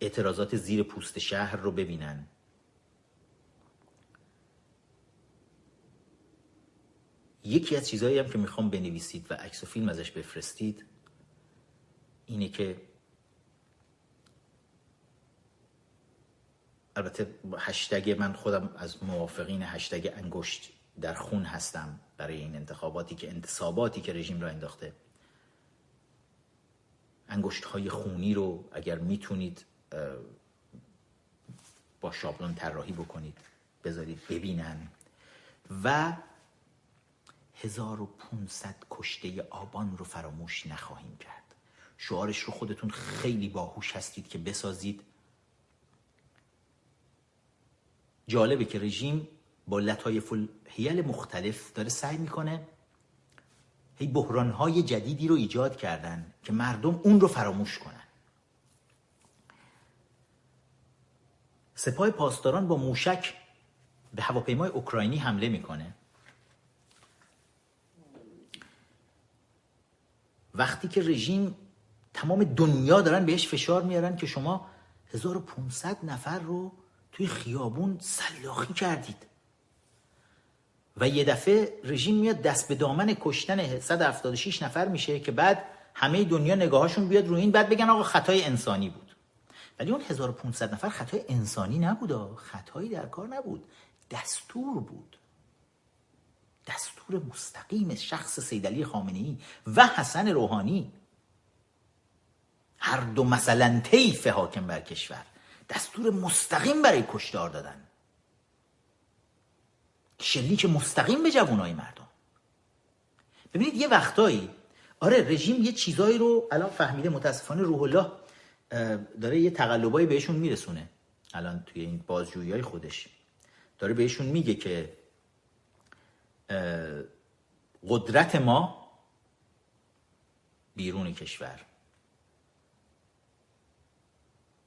اعتراضات زیر پوست شهر رو ببینن. یکی از چیزهایی هم که می‌خوام بنویسید و عکس و فیلم ازش بفرستید اینه که البته هشتگ من خودم از موافقین هشتگ انگشت در خون هستم برای این انتخاباتی که انتصاباتی که رژیم را انداخته. انگشت های خونی رو اگر می‌تونید با شابلون طراحی بکنید بذارید ببینن. و 1500 کشته آبان رو فراموش نخواهیم کرد. شعارش رو خودتون خیلی باهوش هستید که بسازید. جالبه که رژیم با لطایف الحیل مختلف داره سعی می‌کنه هی بحرانهای جدیدی رو ایجاد کردن که مردم اون رو فراموش کنن. سپاه پاسداران با موشک به هواپیمای اوکراینی حمله می‌کنه. وقتی که رژیم تمام دنیا دارن بهش فشار میارن که شما 1500 نفر رو توی خیابون سلاخی کردید. و یه دفعه رژیم میاد دست به دامن کشتن 176 نفر میشه که بعد همه دنیا نگاهاشون بیاد رو این بعد بگن آقا خطای انسانی بود. ولی اون 1500 نفر خطای انسانی نبود خطایی در کار نبود. دستور بود. دستور مستقیم شخص سیدلی خامنه ای و حسن روحانی. هر دو مثلا طیف حاکم بر کشور. دستور مستقیم برای کشتار دادن. شلیک مستقیم به جوانای مردم. ببینید یه وقتایی آره رژیم یه چیزایی رو الان فهمیده متاسفانه روح الله داره یه تقلبایی بهشون میرسونه. الان توی این بازجویی های خودش. داره بهشون میگه که قدرت ما بیرون کشور.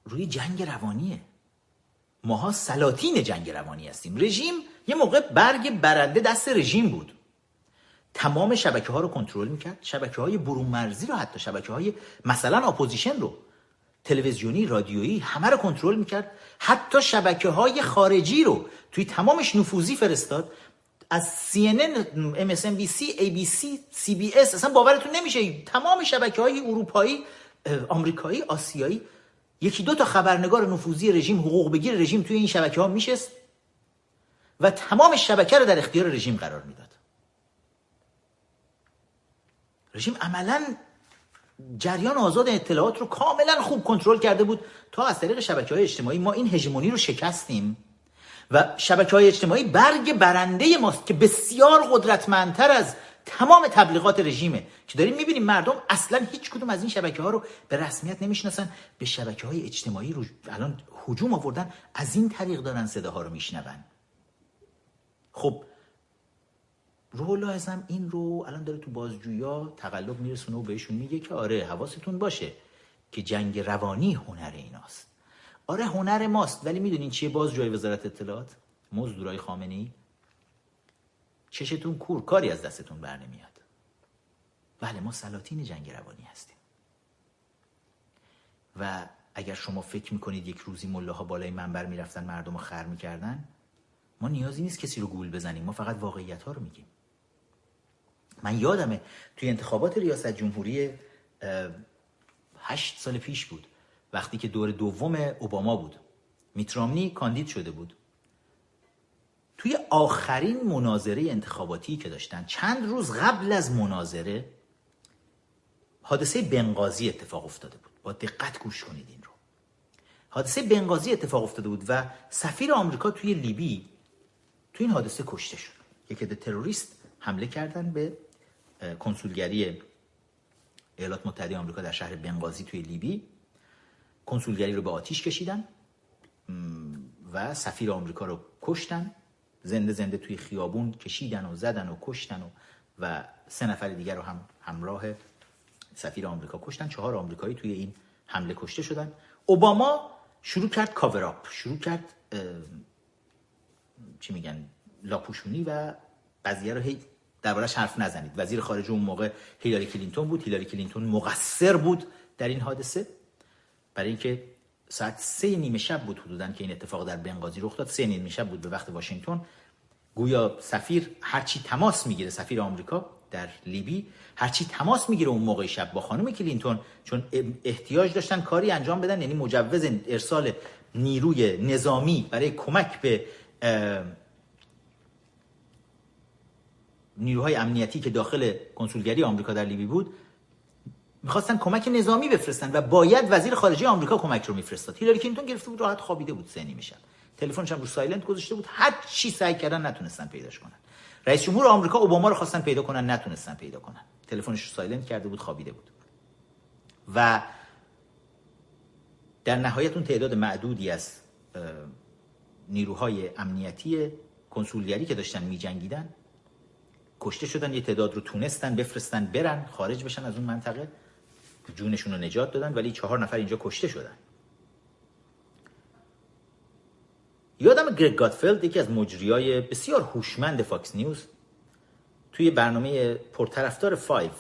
روی جنگ روانیه. ماها سلاطین جنگ روانی هستیم. رژیم یه موقع برگ برنده دست رژیم بود. تمام شبکه ها رو کنترل می‌کرد. شبکه های برون مرزی رو حتی شبکه های مثلا opposition رو. تلویزیونی رادیویی همه رو کنترل می‌کرد. حتی شبکه های خارجی رو توی تمامش نفوذی فرستاد. از CNN, MSNBC, ABC, CBS اصلا باورتون نمیشه. تمام شبکه های اروپایی آمریکایی آسیایی یکی دو تا خبرنگار نفوذی رژیم حقوق بگیر رژیم توی این شبکه ها میشست و تمام شبکه رو در اختیار رژیم قرار می‌داد. رژیم عملا جریان آزاد اطلاعات رو کاملا خوب کنترل کرده بود تا از طریق شبکه های اجتماعی ما این هژمونی رو شکستیم و شبکه های اجتماعی برگ برنده ماست که بسیار قدرتمندتر از تمام تبلیغات رژیمه که داریم می‌بینیم مردم اصلا هیچ کدوم از این شبکه ها رو به رسمیت نمی‌شناسن به شبکه های اجتماعی رو الان هجوم آوردن از این طریق دارن صداها رو میشنون. خب روح الله این رو الان داره تو بازجویا تقلب میرسونه و بهشون میگه که آره حواستون باشه که جنگ روانی هنر ایناست. آره هنر ماست ولی می‌دونین چیه باز جای وزارت اطلاعات؟ مزدورای خامنه ای چشتون کور کاری از دستتون بر نمیاد. بله ما سلاطین جنگ روانی هستیم. و اگر شما فکر می‌کنید یک روزی ملاها بالای منبر می‌رفتن مردم رو خر می‌کردن ما نیازی نیست کسی رو گول بزنیم. ما فقط واقعیت ها رو میگیم. من یادمه توی انتخابات ریاست جمهوری هشت سال پیش بود وقتی که دور دوم اوباما بود. میترامنی کاندید شده بود. توی آخرین مناظره انتخاباتی که داشتن چند روز قبل از مناظره حادثه بنغازی اتفاق افتاده بود. با دقت گوش کنید این رو. حادثه بنغازی اتفاق افتاده بود و سفیر آمریکا توی لیبی توی این حادثه کشته شد. یک عده تروریست حمله کردن به کنسولگری ایالات متحده آمریکا در شهر بنغازی توی لیبی. کنسولگری رو به آتیش کشیدن و سفیر آمریکا رو کشتن. زنده زنده توی خیابون کشیدن و زدن و کشتن و و سه نفر دیگر رو هم همراه سفیر آمریکا کشتن. چهار آمریکایی توی این حمله کشته شدن. اوباما شروع کرد کاور شروع کرد چی میگن لاپوشونی و قضیه رو هی دربارش حرف نزنید. وزیر خارجه اون موقع هیلاری کلینتون بود. هیلاری کلینتون مقصر بود در این حادثه. برای اینکه ساعت سه نیمه شب بود حدودا که این اتفاق در بنغازی رخ داد. سه نیمه شب بود به وقت واشنگتن. گویا سفیر هرچی تماس می‌گیره سفیر آمریکا در لیبی هرچی تماس می‌گیره اون موقع شب با خانم کلینتون چون احتیاج داشتن کاری انجام بدن یعنی مجوز ارسال نیروی نظامی برای کمک به نیروهای امنیتی که داخل کنسولگری آمریکا در لیبی بود می‌خواستن کمک نظامی بفرستن و باید وزیر خارجه آمریکا کمک رو میفرستاد. هیلاری کلینتون گرفته بود راحت خوابیده بود سه میشن تلفنش هم رو silent گذاشته بود. هر چی سعی کردن نتونستن پیداش کنن. رئیس جمهور آمریکا اوباما رو خواستن پیدا کنن نتونستن پیدا کنن. تلفنش رو silent کرده بود خوابیده بود. و در نهایت اون تعداد معدودی از نیروهای امنیتی کنسولگری که داشتن میجنگیدن کشته شدن یه تعداد رو تونستن بفرستن برن خارج بشن از اون منطقه. جونشون رو نجات دادن ولی چهار نفر اینجا کشته شدن. یادم گرگ گاتفلد یکی از مجریای بسیار هوشمند فاکس نیوز توی برنامه پرطرفدار Five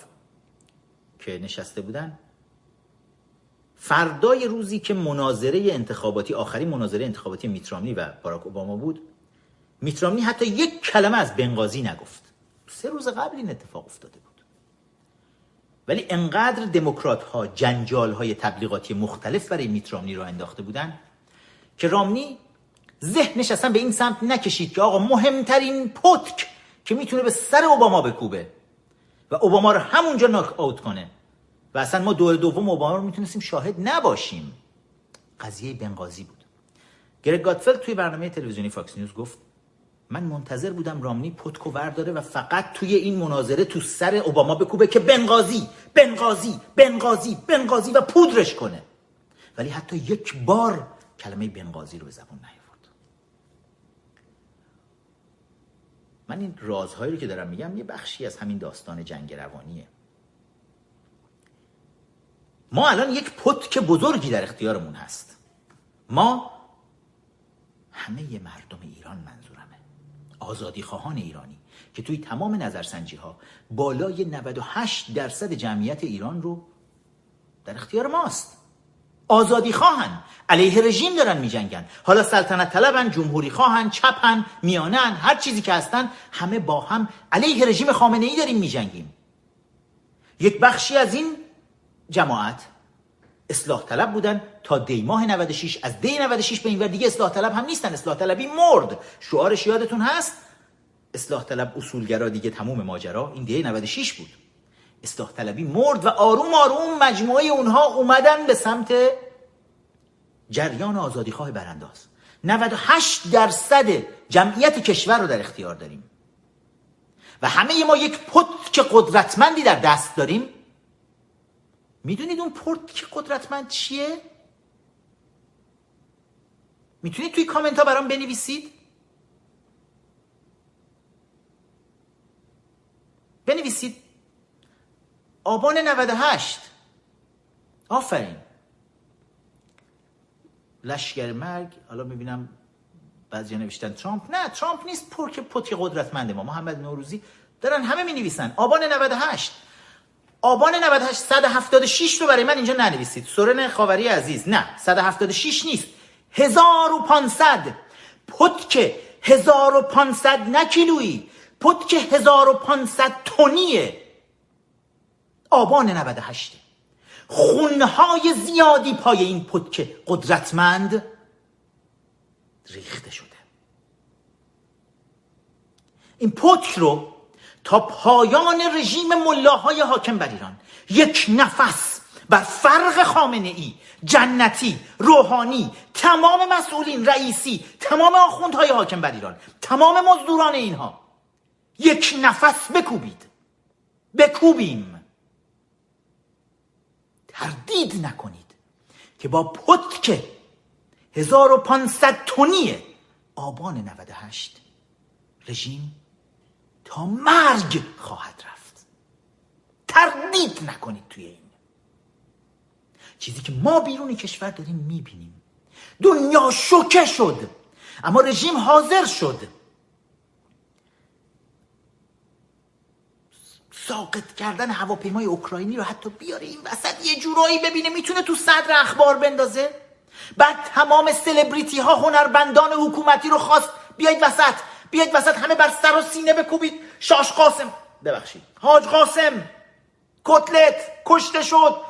که نشسته بودن فردای روزی که مناظره انتخاباتی آخرین مناظره انتخاباتی میت رامنی و باراک اوباما بود میت رامنی حتی یک کلمه از بنغازی نگفت. سه روز قبل این اتفاق افتاده بود. ولی انقدر دموکرات ها جنجال های تبلیغاتی مختلف برای میت رامنی راه انداخته بودن که رامنی ذهنش اصلا به این سمت نکشید که آقا مهمترین پتکی که می‌تونه به سر اوباما بکوبه و اوباما رو همونجا ناک آوت کنه و اصلا ما دور دوم اوباما رو می‌تونستیم شاهد نباشیم. قضیه بنغازی بود. گرگ گاتفلد توی برنامه تلویزیونی فاکس نیوز گفت من منتظر بودم رامنی پتکو ورداره و فقط توی این مناظره تو سر اوباما بکوبه که بنغازی بنغازی بنغازی بنغازی و پودرش کنه. ولی حتی یک بار کلمه بنغازی رو به زبون نیاورد. من این رازهایی رو که دارم میگم یه بخشی از همین داستان جنگ روانیه. ما الان یک پتک بزرگی در اختیارمون هست. ما همه مردم ایران منظورمه آزادی خواهان ایرانی که توی تمام نظرسنجی ها بالای 98 درصد جمعیت ایران رو در اختیار ماست. آزادی خواهن علیه رژیم دارن می جنگن حالا سلطنت طلبن جمهوری خواهن چپن میانن هر چیزی که هستن همه با هم علیه رژیم خامنه ای داریم می جنگیم یک بخشی از این جماعت اصلاح طلب بودن تا دی ماه 96 از دی 96 به این ور دیگه اصلاح طلب هم نیستن. اصلاح طلبی مرد. شعارش یادتون هست؟ اصلاح طلب اصولگرا دیگه تموم ماجرا. این دی 96 بود. اصلاح طلبی مرد و آروم آروم مجموعه اونها اومدن به سمت جریان آزادیخواه برانداز. 98 درصد جمعیت کشور رو در اختیار داریم. و همه ما یک پتک قدرتمندی در دست داریم می‌دونید اون پورت که قدرتمند چیه؟ می‌تونید توی کامنت ها برام بنویسید؟ بنویسید. آبان 98 آفرین. لشکر مرگ حالا می‌بینم بعضی نوشتن ترامپ. نه ترامپ نیست پر که پتک قدرتمند ما. محمد نوروزی. دارن همه می نویسن آبان 98 آبان 98 176 رو برای من اینجا ننویسید. سورن خاوری عزیز. نه 176 نیست. 1500 پتک 1500 نه کیلویی. پتک 1500 تونیه آبان 98 خونهای زیادی پای این پتک قدرتمند ریخته شده. این پتک رو تا پایان رژیم ملاهای حاکم بر ایران. یک نفس بر فرق خامنه ای جنتی روحانی تمام مسئولین رئیسی تمام آخوندهای حاکم بر ایران تمام مزدوران اینها. یک نفس بکوبید. بکوبیم. تردید نکنید که با پتک 1500 تونی آبان 98 رژیم مرگ خواهد رفت. تردید نکنید توی این. چیزی که ما بیرون کشور داریم می‌بینیم. دنیا شوکه شد اما رژیم حاضر شد. ساقط کردن هواپیمای اوکراینی رو حتی بیاره این وسط یه جورایی ببینه می‌تونه تو صدر اخبار بندازه؟ بعد تمام سلبریتی ها هنربندان حکومتی رو خواست بیاید وسط. بیاید وسط همه بر سر و سینه بکوبید. شاش قاسم. ببخشید. حاج قاسم. کتلت. کشته شد.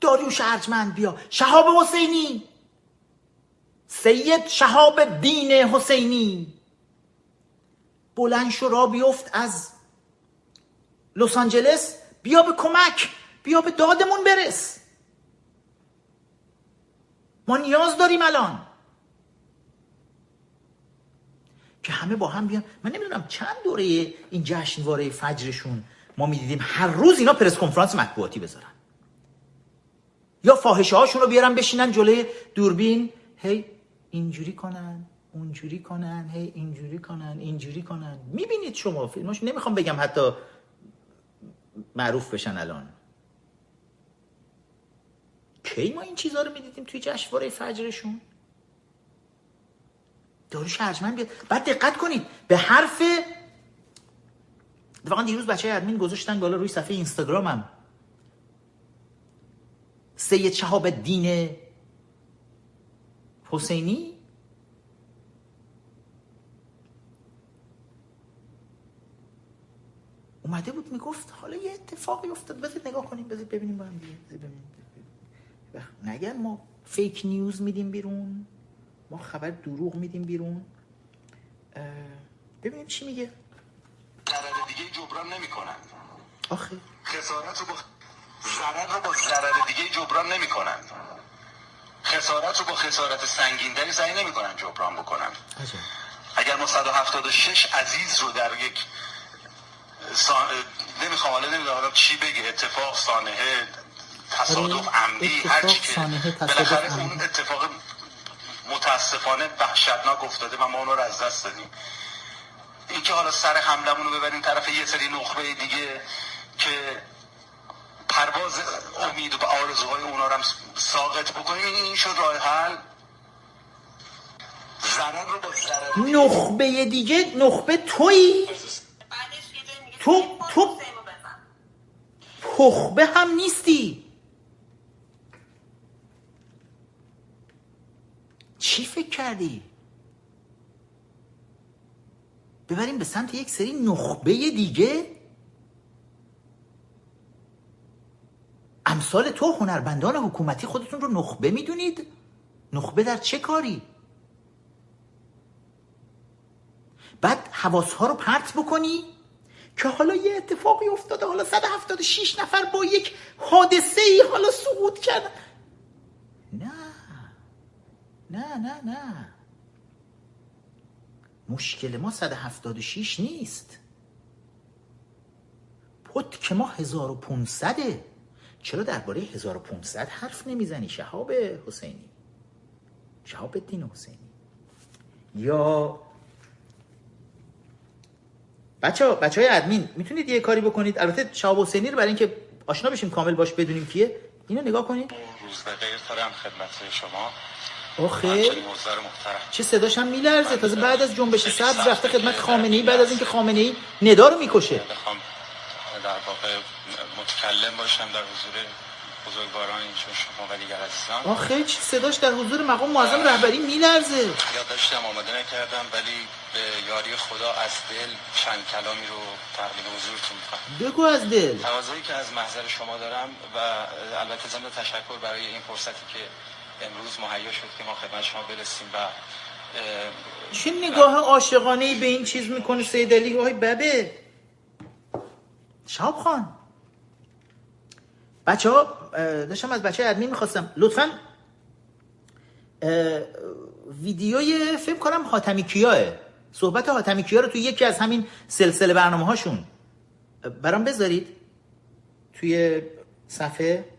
داریوش ارجمند بیا. شهاب حسینی. سید شهاب دین حسینی. بلند شو را بیفت از لس آنجلس. بیا به کمک. بیا به دادمون برس. ما نیاز داریم الان. که همه با هم بیان. من نمی‌دونم چند دوره این جشنواره فجرشون ما می‌دیدیم هر روز اینا پرس کنفرانس مطبوعاتی بذارن. یا فاحشه هاشون رو بیارن بشینن جلوی دوربین. هی اینجوری کنن اونجوری کنن هی اینجوری کنن اینجوری کنن. می‌بینید شما فیلماش نمی‌خوام بگم حتی معروف بشن الان. کی ما این چیزها رو می‌دیدیم توی جشنواره فجرشون؟ داروش ارجمند بیاد. بعد دقت کنید به حرف واقعا دیروز بچه ادمین گذاشتن بالا روی صفحه اینستاگرامم سید شهاب دین حسینی. اومده بود می‌گفت حالا یه اتفاقی افتاد. بذارید نگاه کنیم بذارید ببینیم با هم نگن ما فیک نیوز میدیم بیرون. ما خبر دروغ میدیم بیرون. ببینیم چی میگه. ضرر دیگه جبران نمی‌کنن. آخه. خسارت رو با ضرر رو با ضرر دیگه جبران نمی‌کنن. خسارت رو با خسارت سنگیندری سعی نمی‌کنن جبران بکنن. عجب. اگر ما 176 عزیز رو در یک سا... نمی‌خوام حالا نمی‌دونم چی بگه اتفاق سانحه تصادف عمدی هر چی که بالاخره اون اتفاق متاسفانه وحشتناک افتاده و ما اون رو از دست دادیم. این که حالا سر حملمون رو ببریم طرف یه سری نخبه دیگه که پرواز امید و آرزوهای اونا رو هم ساقط بکنیم این شد راه حل. ضرر رو با ضرر نخبه دیگه؟ نخبه تویی؟ تو تو پخبه هم نیستی. چی فکر کردی؟ ببریم به سمت یک سری نخبه دیگه امثال تو هنربندان حکومتی خودتون رو نخبه می‌دونید؟ نخبه در چه کاری؟ بعد حواس ها رو پرت بکنی که حالا یه اتفاقی افتاده حالا 176 نفر با یک حادثه ای حالا سقوط کرد نه نه نه نه. مشکل ما 176 نیست. پت که ما 1500 چرا درباره 1500 حرف نمی‌زنی شهاب حسینی؟ شهاب الدین حسینی. یا بچه بچه های ادمین می‌تونید یه کاری بکنید؟ البته شهاب حسینی رو برای اینکه آشنا بشیم کامل باش بدونیم کیه اینو نگاه کنید. روز غیر دارم خدمت شما. آخه چه صداش هم میلرزه. تازه بعد از جنبش سبز رفته خدمت خامنه ای بعد از اینکه خامنه ای ندا رو می‌کشه. بخوام در واقع متکلم باشم در حضور بزرگواران چون شما و دیگر عزیزان. آخه چه صداش در حضور مقام معظم رهبری میلرزه. یاد داشتم آماده نکردم ولی به یاری خدا از دل چند کلامی رو تقدیم حضورتون می‌کنم. بگو از دل. توازایی که از محضر شما دارم و البته ضمن تشکر برای این فرصتی که امروز مهیا شد که ما خدمت شما برسیم و چه نگاه عاشقانه ای به این چیز می‌کنه سید علی؟ وای ببه. شاب خان. بچه ها داشتم از بچه ادمین می‌خواستم. لطفا ویدیوی فیلم کنم حاتمی کیاه. صحبت حاتمی کیا رو توی یکی از همین سلسله برنامه هاشون برام بذارید. توی صفحه.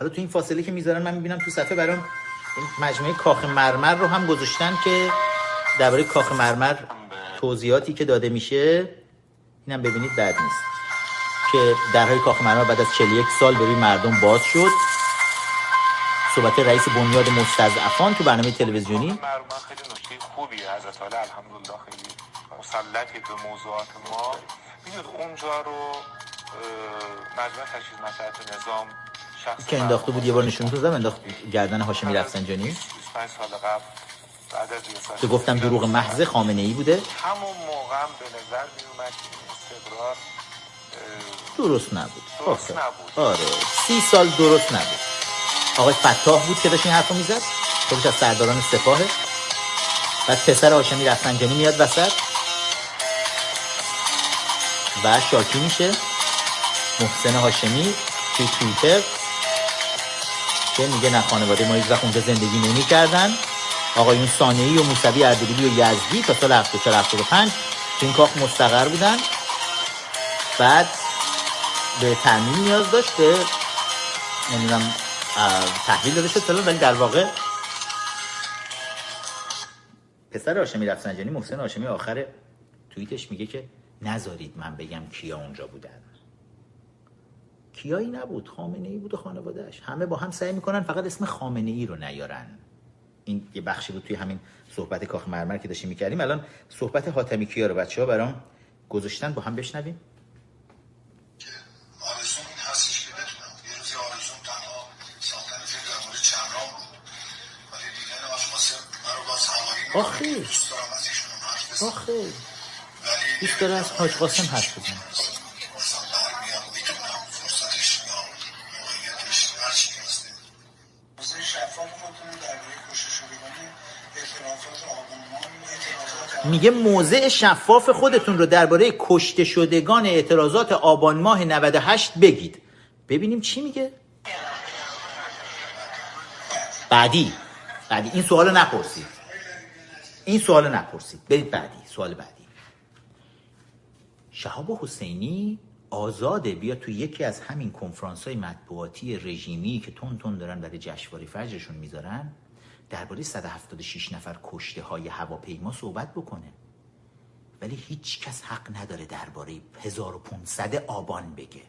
حالا تو این فاصله که می‌ذارن من می‌بینم تو صفحه برام مجموعه کاخ مرمر رو هم گذاشتن که درباره کاخ مرمر توضیحاتی که داده میشه اینم ببینید بعد نیست. که درهای کاخ مرمر بعد از 41 سال به مردم باز شد. صحبت رئیس بنیاد مستضعفان تو برنامه تلویزیونی. مرمر خیلی نکته خوبی حضرت علی الحمدلله خیلی مسلطی به موضوعات ما. می‌دونید اونجا رو مجمع تجهیز مسئلت نظام که انداخته بود یه بار نشون دادم انداخت گردن هاشمی رفسنجانی. 25 سال قبل بعد از که گفتم دروغ محض خامنه ای بوده. همون موقع هم به نظر می اومد استقرار درست نبود. درست آخه. نبود. آره. سی سال درست نبود. آقای فتاح بود که داشت این حرفو می‌زد. خودش از سرداران سپاهه. بعد پسر هاشمی رفسنجانی میاد وسط. و شاکی میشه. محسن هاشمی توی توییتر. که میگه نه خانواده ما هیچ اونجا زندگی نمی کردن آقایون سانعی و موسوی اردبیلی و یزدی تا سال 74 75 تو این کاخ مستقر بودن. بعد به تعمین نیاز داشت به نمی‌دونم تحویل داده شد ولی در واقع پسر هاشمی رفسنجانی محسن هاشمی آخر توییتش میگه که نذارید من بگم کیا اونجا بودن. کیایی نبود خامنه ای بود و خانوادهش همه با هم سعی می‌کنن فقط اسم خامنه ای رو نیارن. این یه بخشی بود توی همین صحبت کاخ مرمر که داشتیم می‌کردیم. الان صحبت حاتمی کیا رو بچه ها برام گذاشتن با هم بشنویم. آرزوم این هستش که بتونم یه روزی آرزوم تنها ساختن فیلم در مورد چمران بود. ولی دیدن آشقاسم من رو باز همایی می‌کنه آخه. که دوست دارم از ایشون حرف بزنم. دوست حاج قاسم حرف بزنه فرصت برمیاد می‌تونم فرصتش یا موقعیتش هرچی که هسته موضوع شفاف خودتون درباره کشته شدگان اعترافات آبانمان اعتراضات میگه موضع شفاف خودتون رو درباره کشته شدگان اعتراضات آبان ماه 98 بگید. ببینیم چی میگه. بعدی. بعدی. این سوال نپرسید. این سوال نپرسید. برید بعدی. سوال بعدی. شهاب حسینی آزاده. بیا تو یکی از همین کنفرانس های مطبوعاتی رژیمی که تون تون دارن برای جشنواره فجرشون می‌ذارن. درباره 176 نفر کشته های هواپیما صحبت بکنه. ولی هیچ کس حق نداره درباره 1500 آبان بگه.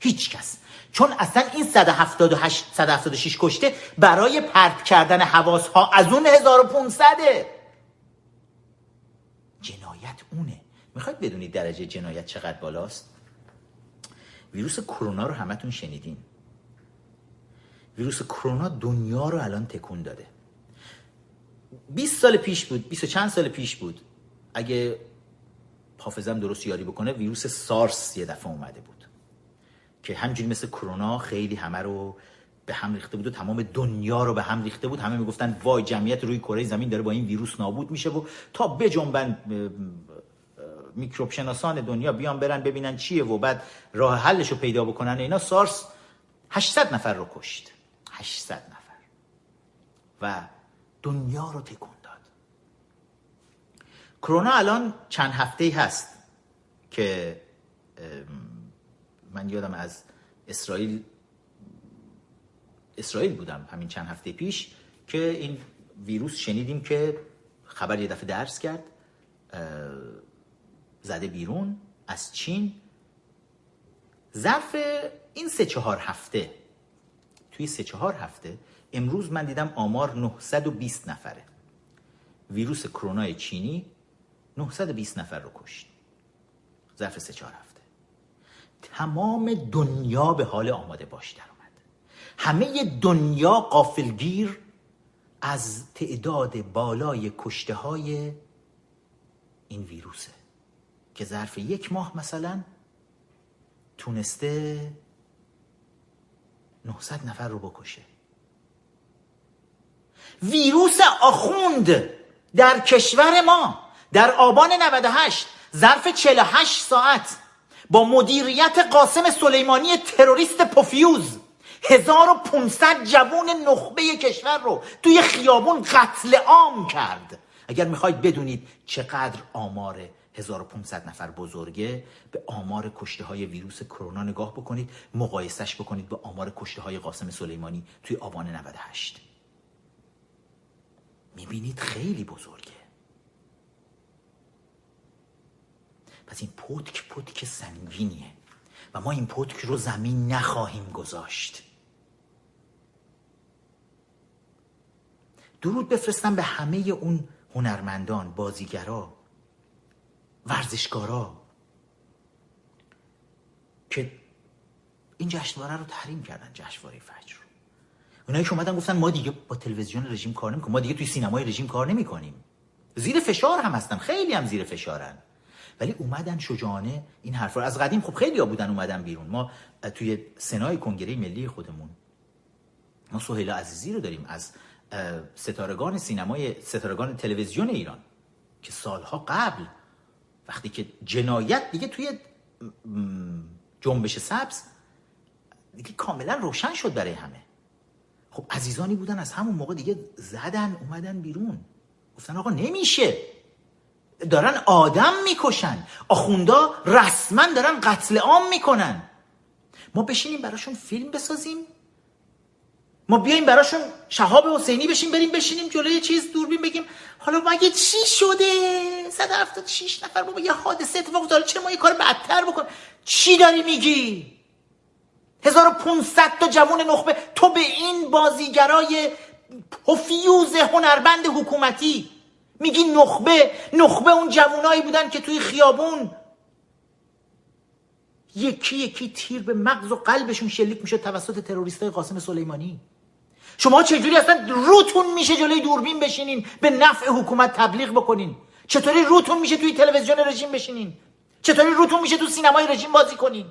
هیچ کس. چون اصلا این 178 176 کشته برای پرت کردن حواس ها از اون 1500 جنایت اونه. می‌خواید بدونید درجه جنایت چقدر بالاست؟ ویروس کرونا رو همتون شنیدین. ویروس کرونا دنیا رو الان تکون داده. 20 سال پیش بود 20 و چند سال پیش بود. اگه حافظم درست یاری بکنه ویروس سارس یه دفعه اومده بود. که همجوری مثل کرونا خیلی همه رو به هم ریخته بود و تمام دنیا رو به هم ریخته بود. همه می‌گفتن وای جمعیت روی کره زمین داره با این ویروس نابود میشه و تا بجنبن میکروب شناسان دنیا بیان برن ببینن چیه و بعد راه حلش رو پیدا بکنن اینا سارس 800 نفر رو کشت. 800 نفر. و دنیا رو تکون داد. کرونا الان چند هفته ای هست که من یادم از اسرائیل اسرائیل بودم همین چند هفته پیش که این ویروس شنیدیم که خبر یه دفعه درس کرد زده بیرون از چین. ظرف این سه چهار هفته توی سه چهار هفته امروز من دیدم آمار 920 نفره. ویروس کرونا چینی 920 نفر رو کشت. ظرف سه چهار هفته. تمام دنیا به حال آماده باش در اومد. همه دنیا قافلگیر از تعداد بالای کشته های این ویروسه که ظرف یک ماه مثلا تونسته 900 نفر رو بکشه. ویروس آخوند در کشور ما در آبان 98 ظرف 48 ساعت با مدیریت قاسم سلیمانی تروریست پوفیوز 1500 جوون نخبه کشور رو توی خیابون قتل عام کرد. اگر می‌خواید بدونید چقدر آمار 1500 نفر بزرگه به آمار کشته های ویروس کرونا نگاه بکنید مقایسش بکنید به آمار کشته های قاسم سلیمانی توی آبان 98 می‌بینید خیلی بزرگه. پس این پتک پتک سنگینیه و ما این پتک رو زمین نخواهیم گذاشت. درود بفرستم به همه اون هنرمندان بازیگرا. ورزشکارا. که این جشنواره رو تحریم کردن جشنواره فجر. رو اونایی که اومدن گفتن ما دیگه با تلویزیون رژیم کار نمی‌کنیم ما دیگه توی سینمای رژیم کار نمی‌کنیم. زیر فشار هم هستن خیلی هم زیر فشارن. ولی اومدن شجاعانه این حرفا از قدیم خب خیلی ها بودن اومدن بیرون. ما توی سنای کنگره ملی خودمون ما سهیل عزیزی رو داریم از ستارگان سینمای ستارگان تلویزیون ایران که سالها قبل وقتی که جنایت دیگه توی جنبش سبز دیگه کاملا روشن شد برای همه. خب عزیزانی بودن از همون موقع دیگه زدن اومدن بیرون. گفتن آقا نمیشه. دارن آدم می‌کشن. آخوندا رسما دارن قتل عام می‌کنن. ما بشینیم براشون فیلم بسازیم. ما بیایم براشون شهاب حسینی بشیم بریم بشینیم جلوی چیز دوربین بگیم. حالا مگه چی شده؟ 176 نفر بابا یه حادثه اتفاق افتاد چرا ما یه کار بدتر بکن چی داری میگی؟ 1500 تا جوون نخبه. تو به این بازیگرای پفیوز هنربند حکومتی میگی نخبه؟ نخبه اون جوونایی بودن که توی خیابون. یکی یکی تیر به مغز و قلبشون شلیک میشه توسط تروریستای قاسم سلیمانی. شما چجوری اصلا روتون میشه جلوی دوربین بشینین به نفع حکومت تبلیغ بکنین؟ چطوری روتون میشه توی تلویزیون رژیم بشینین؟ چطوری روتون میشه تو سینمای رژیم بازی کنین؟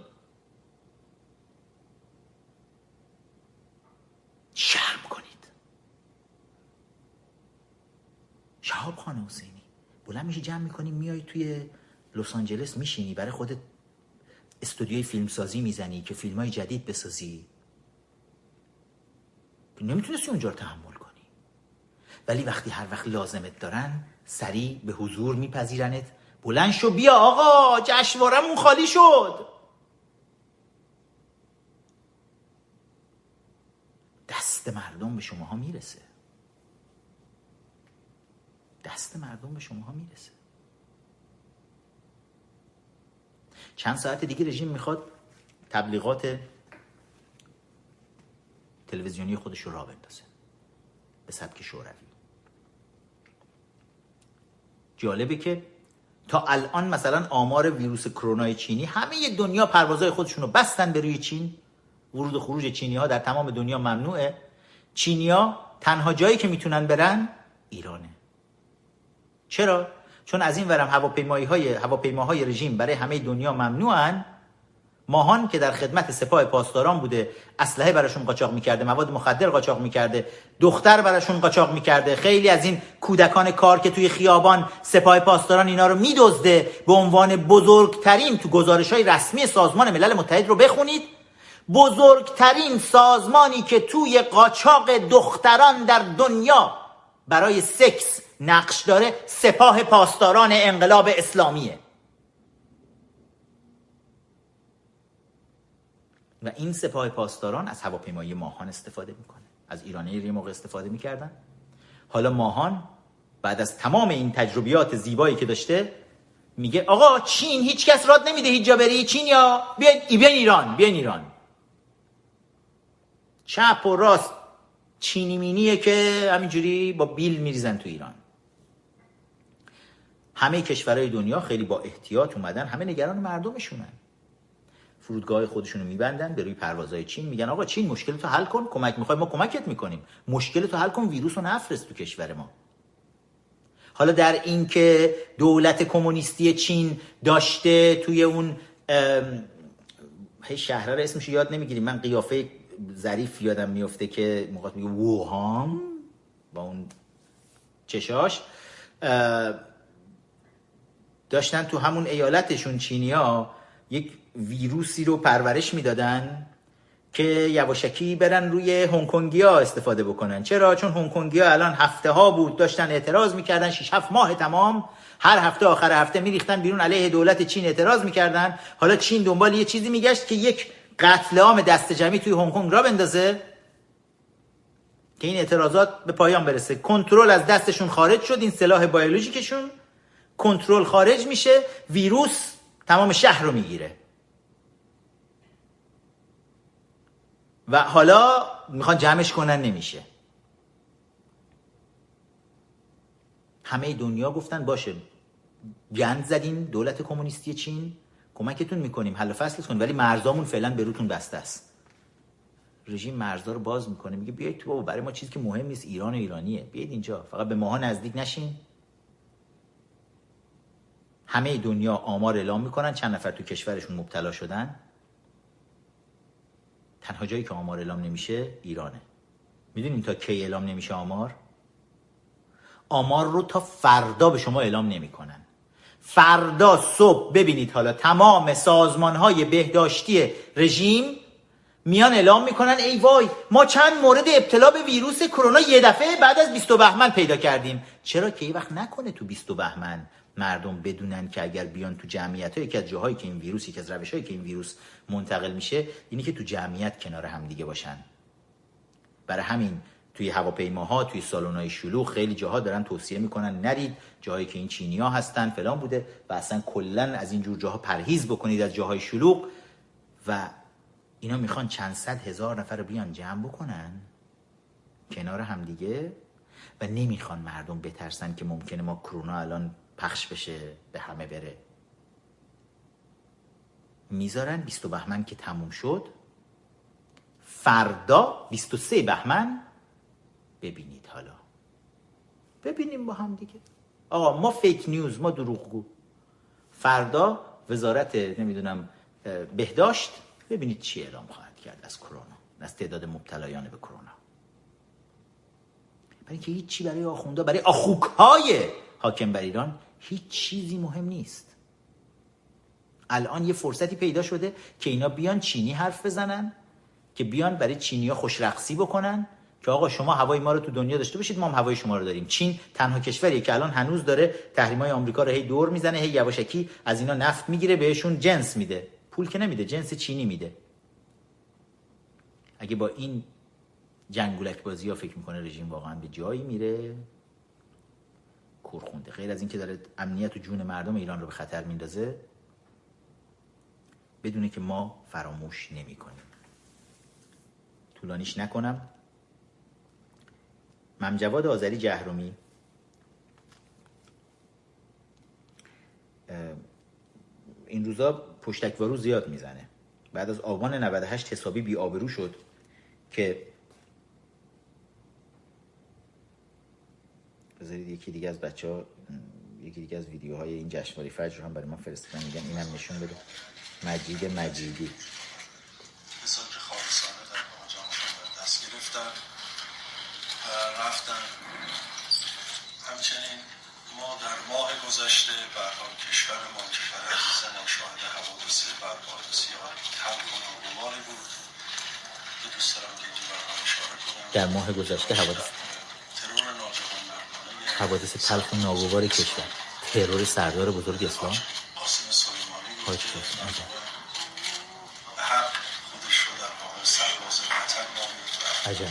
شرم کنید. شهاب خان حسینی بلند میشه جمع می‌کنی میای توی لس آنجلس میشینی برای خودت استودیوی فیلمسازی می‌زنی که فیلم های جدید بسازی. نمی‌تونستی اونجا رو تحمل کنی. ولی وقتی هر وقت لازمت دارن سریع به حضور میپذیرنت. بلند شو بیا آقا جشنوارمون خالی شد. دست مردم به شماها می‌رسه. دست مردم به شماها می‌رسه. چند ساعت دیگه رژیم می‌خواد تبلیغات تلویزیونی خودش رو را بندازه. به سبک شوروی. جالبه که تا الان مثلا آمار ویروس کرونا چینی همه دنیا پروازهای خودشون رو بستن به روی چین. ورود و خروج چینی ها در تمام دنیا ممنوعه. چینیا تنها جایی که می‌تونن برن ایرانه. چرا؟ چون از این ورم هواپیمایی های هواپیماهای رژیم برای همه دنیا ممنوعن. ماهان که در خدمت سپاه پاسداران بوده اسلحه براشون قاچاق می‌کرده مواد مخدر قاچاق می‌کرده دختر براشون قاچاق می‌کرده. خیلی از این کودکان کار که توی خیابان سپاه پاسداران اینا رو میدزده به عنوان بزرگترین تو گزارش های رسمی سازمان ملل متحد رو بخونید. بزرگترین سازمانی که توی قاچاق دختران در دنیا برای سکس نقش داره سپاه پاسداران انقلاب اسلامیه. و این سپاه پاسداران از هواپیمایی ماهان استفاده می‌کنه از ایرانی یه موقع استفاده می‌کردن. حالا ماهان بعد از تمام این تجربیات زیبایی که داشته میگه آقا چین هیچ کس راد نمیده هیچ جا بری. چین یا بیاین ایران بیاین ایران. چپ و راست چینی مینیه که همینجوری با بیل میریزن تو ایران. همه کشورهای دنیا خیلی با احتیاط اومدن همه نگران مردمشونن. فرودگاه خودشونو میبندن به روی پروازهای چین میگن آقا چین مشکل تو حل کن کمک می‌خوای ما کمکت می‌کنیم. مشکل تو حل کن ویروس رو نفرست تو کشور ما. حالا در این که دولت کمونیستی چین داشته توی اون هی شهرها رو اسمش یاد نمی‌گیریم. من قیافه ظریف یادم میفته که موقع میگه ووهان با اون چشاش داشتن تو همون ایالتشون چینیا یک ویروسی رو پرورش می‌دادن که یواشکی برن روی هنگ ها استفاده بکنن. چرا؟ چون هنگ ها الان هفته ها بود داشتن اعتراض می‌کردن 6 7 ماه تمام. هر هفته آخر هفته میریختن بیرون علیه دولت چین اعتراض می‌کردن. حالا چین دنبال یه چیزی میگشت که یک قتل عام دست جمعی توی هنگ کنگ را بندازه. که این اعتراضات به پایان برسه. کنترل از دستشون خارج شد این سلاح بیولوژیکشون کنترل خارج میشه ویروس تمام شهر رو می‌گیره. و حالا می‌خوان جمعش کنن نمیشه. همه دنیا گفتن باشه گند زدیم دولت کمونیستی چین کمکتون می‌کنیم حل فصل کنیم ولی مرزامون فعلا به روتون بسته است. رژیم مرزا رو باز می‌کنه میگه بیایید تو برای ما چیزی که مهم نیست ایران و ایرانیه. بیاید اینجا فقط به ماها نزدیک نشین. همه دنیا آمار اعلام می‌کنن چند نفر تو کشورشون مبتلا شدن. تنها جایی که آمار اعلام نمیشه ایرانه. می‌دونیم تا کی اعلام نمیشه آمار؟ آمار رو تا فردا به شما اعلام نمی‌کنن. فردا صبح ببینید حالا تمام سازمان های بهداشتی رژیم میان اعلام می‌کنن ای وای ما چند مورد ابتلا به ویروس کرونا یه دفعه بعد از 20 بهمن پیدا کردیم. چرا که ای وقت نکنه تو 20 بهمن؟ مردم بدونن که اگر بیان تو جمعیت ها یکی از جاهایی که این ویروس یکی از روش هایی که این ویروس منتقل میشه اینی که تو جمعیت کنار هم دیگه باشن. برای همین توی هواپیماها توی های شلوغ خیلی جاها دارن توصیه می‌کنن نرید جاهایی که این چینی ها هستن فلان بوده و اصلا کلا از این جور جاها پرهیز بکنید از جاهای شلوغ و اینا می‌خوان چند صد هزار نفر رو بیان جمع بکنن کنار همدیگه و نمی‌خوان مردم بترسن که ممکنه ما کرونا الان پخش بشه به همه بره. می‌ذارن 20 بهمن که تموم شد. فردا 23 بهمن ببینید حالا. ببینیم با هم دیگه. آقا ما فیک نیوز ما دروغگو. فردا وزارت نمی‌دونم بهداشت ببینید چی اعلام خواهد کرد از کرونا از تعداد مبتلایان به کرونا. برای که هیچی برای آخونده برای آخوک های حاکم بر ایران هیچ چیزی مهم نیست. الان یه فرصتی پیدا شده که اینا بیان چینی حرف بزنن که بیان برای چینی ها خوشرقصی بکنن که آقا شما هوای ما رو تو دنیا داشته باشید ما هم هوای شما رو داریم. چین تنها کشوریه که الان هنوز داره تحریم های آمریکا رو هی دور می‌زنه هی یواشکی از اینا نفت می‌گیره بهشون جنس میده. پول که نمیده جنس چینی میده. اگه با این جنگولک بازی ها فکر می‌کنه رژیم واقعا به جایی میره. کورخونده. غیر از اینکه داره امنیت و جون مردم ایران رو به خطر میندازه بدونه که ما فراموش نمی کنیم طولانیش نکنم. ممجواد آذری جهرومی این روزا پشتکوارو زیاد می‌زنه. بعد از آبان 98 حسابی بی آبرو شد که بذارید یکی دیگه از بچه ها یکی دیگه از ویدیوهای این جشنواره فجر رو هم برای ما فرستادن. میگن اینم نشون بده. مجید مجیدی. کسانی که خالصانه در آجان دست گرفتن. رفتن. همچنین ما در ماه گذشته برها کشور ما کشور عزیز ما شاهد حوادث برباد بسیار تلخ و بود. که دوست دارم که اینجا اشاره کنم. در ماه گذشته حوادث. حوادث تلخ و ناگوار کشور. ترور سردار بزرگ اسلام. حاج عجب.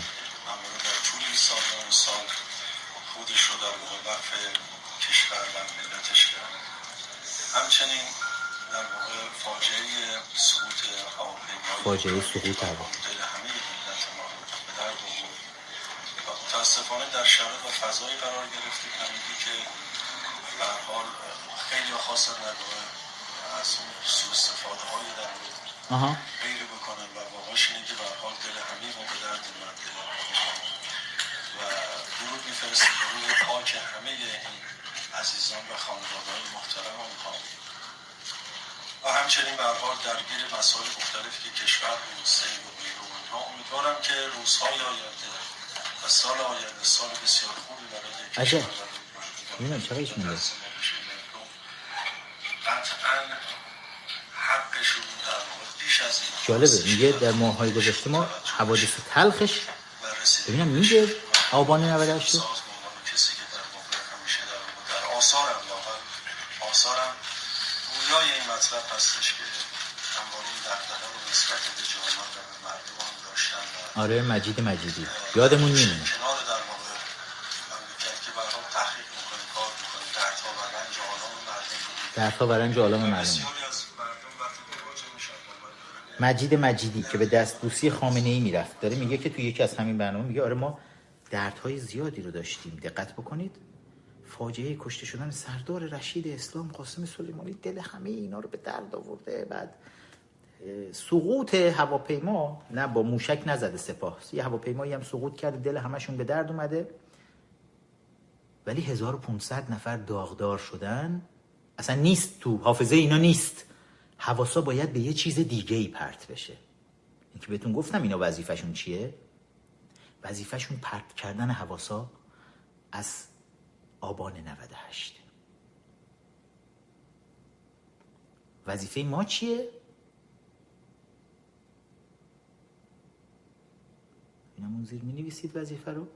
در طول این سال خودش در کشور و همچنین در فاجعه سقوط فاجعه هوا. دل همه به و متاسفانه در شرایط و فضایی قرار گرفتیم همگی که به هر حال خیلی خواستن در واقع از اون سوء استفاده های در مورد غیر بکنن و واقعش اینه که به حال دل همه ما به درد اومد و درود میفرستیم به روی پاک همه این عزیزان و خانواده های محترم و مقام. و همچنین به حال درگیر مسائل مختلفی که کشور بود سیل و غیره و اینها. امیدوارم که روزهای آینده و سال آینده سال بسیار خوبی برای. کشور چقدر ایش مونده. دست ما بشه. مردم قطعا حقشون در واقع بیش از این جالبه میگه در ماهای گذشته ما حوادث تلخش ببینم میگه آبان 98 سازمان و کسی که در واقع همیشه در واقع در آثارم آثارم آره مجید مجیدی. یادمون میمونه کنار در واقع مملکت که برای تحقیق می‌کنه کار می‌کنه دردها و رنج آلام مردم رو دیده. درها و رنج عالم مردم بسیاری از مردم وقتی مواجه میشن با من مجید مجیدی که به دستبوسی خامنه ای می‌رفت داره میگه که تو یکی از همین برنامه میگه آره ما دردهای زیادی رو داشتیم. دقت بکنید فاجعه کشته شدن سردار رشید اسلام قاسم سلیمانی دل همه اینا رو به درد آورده. بعد سقوط هواپیما نه با موشک نزده سپاه یه هواپیمایی هم سقوط کرده دل همشون به درد اومده. ولی 1500 نفر داغدار شدن. اصلا نیست تو حافظه اینا نیست. حواسا باید به یه چیز دیگه ای پرت بشه. این که بهتون گفتم اینا وظیفشون چیه؟ وظیفشون پرت کردن حواسا از آبان 98 وظیفه ما چیه؟ اینمون زیر می نویسید وظیفه رو.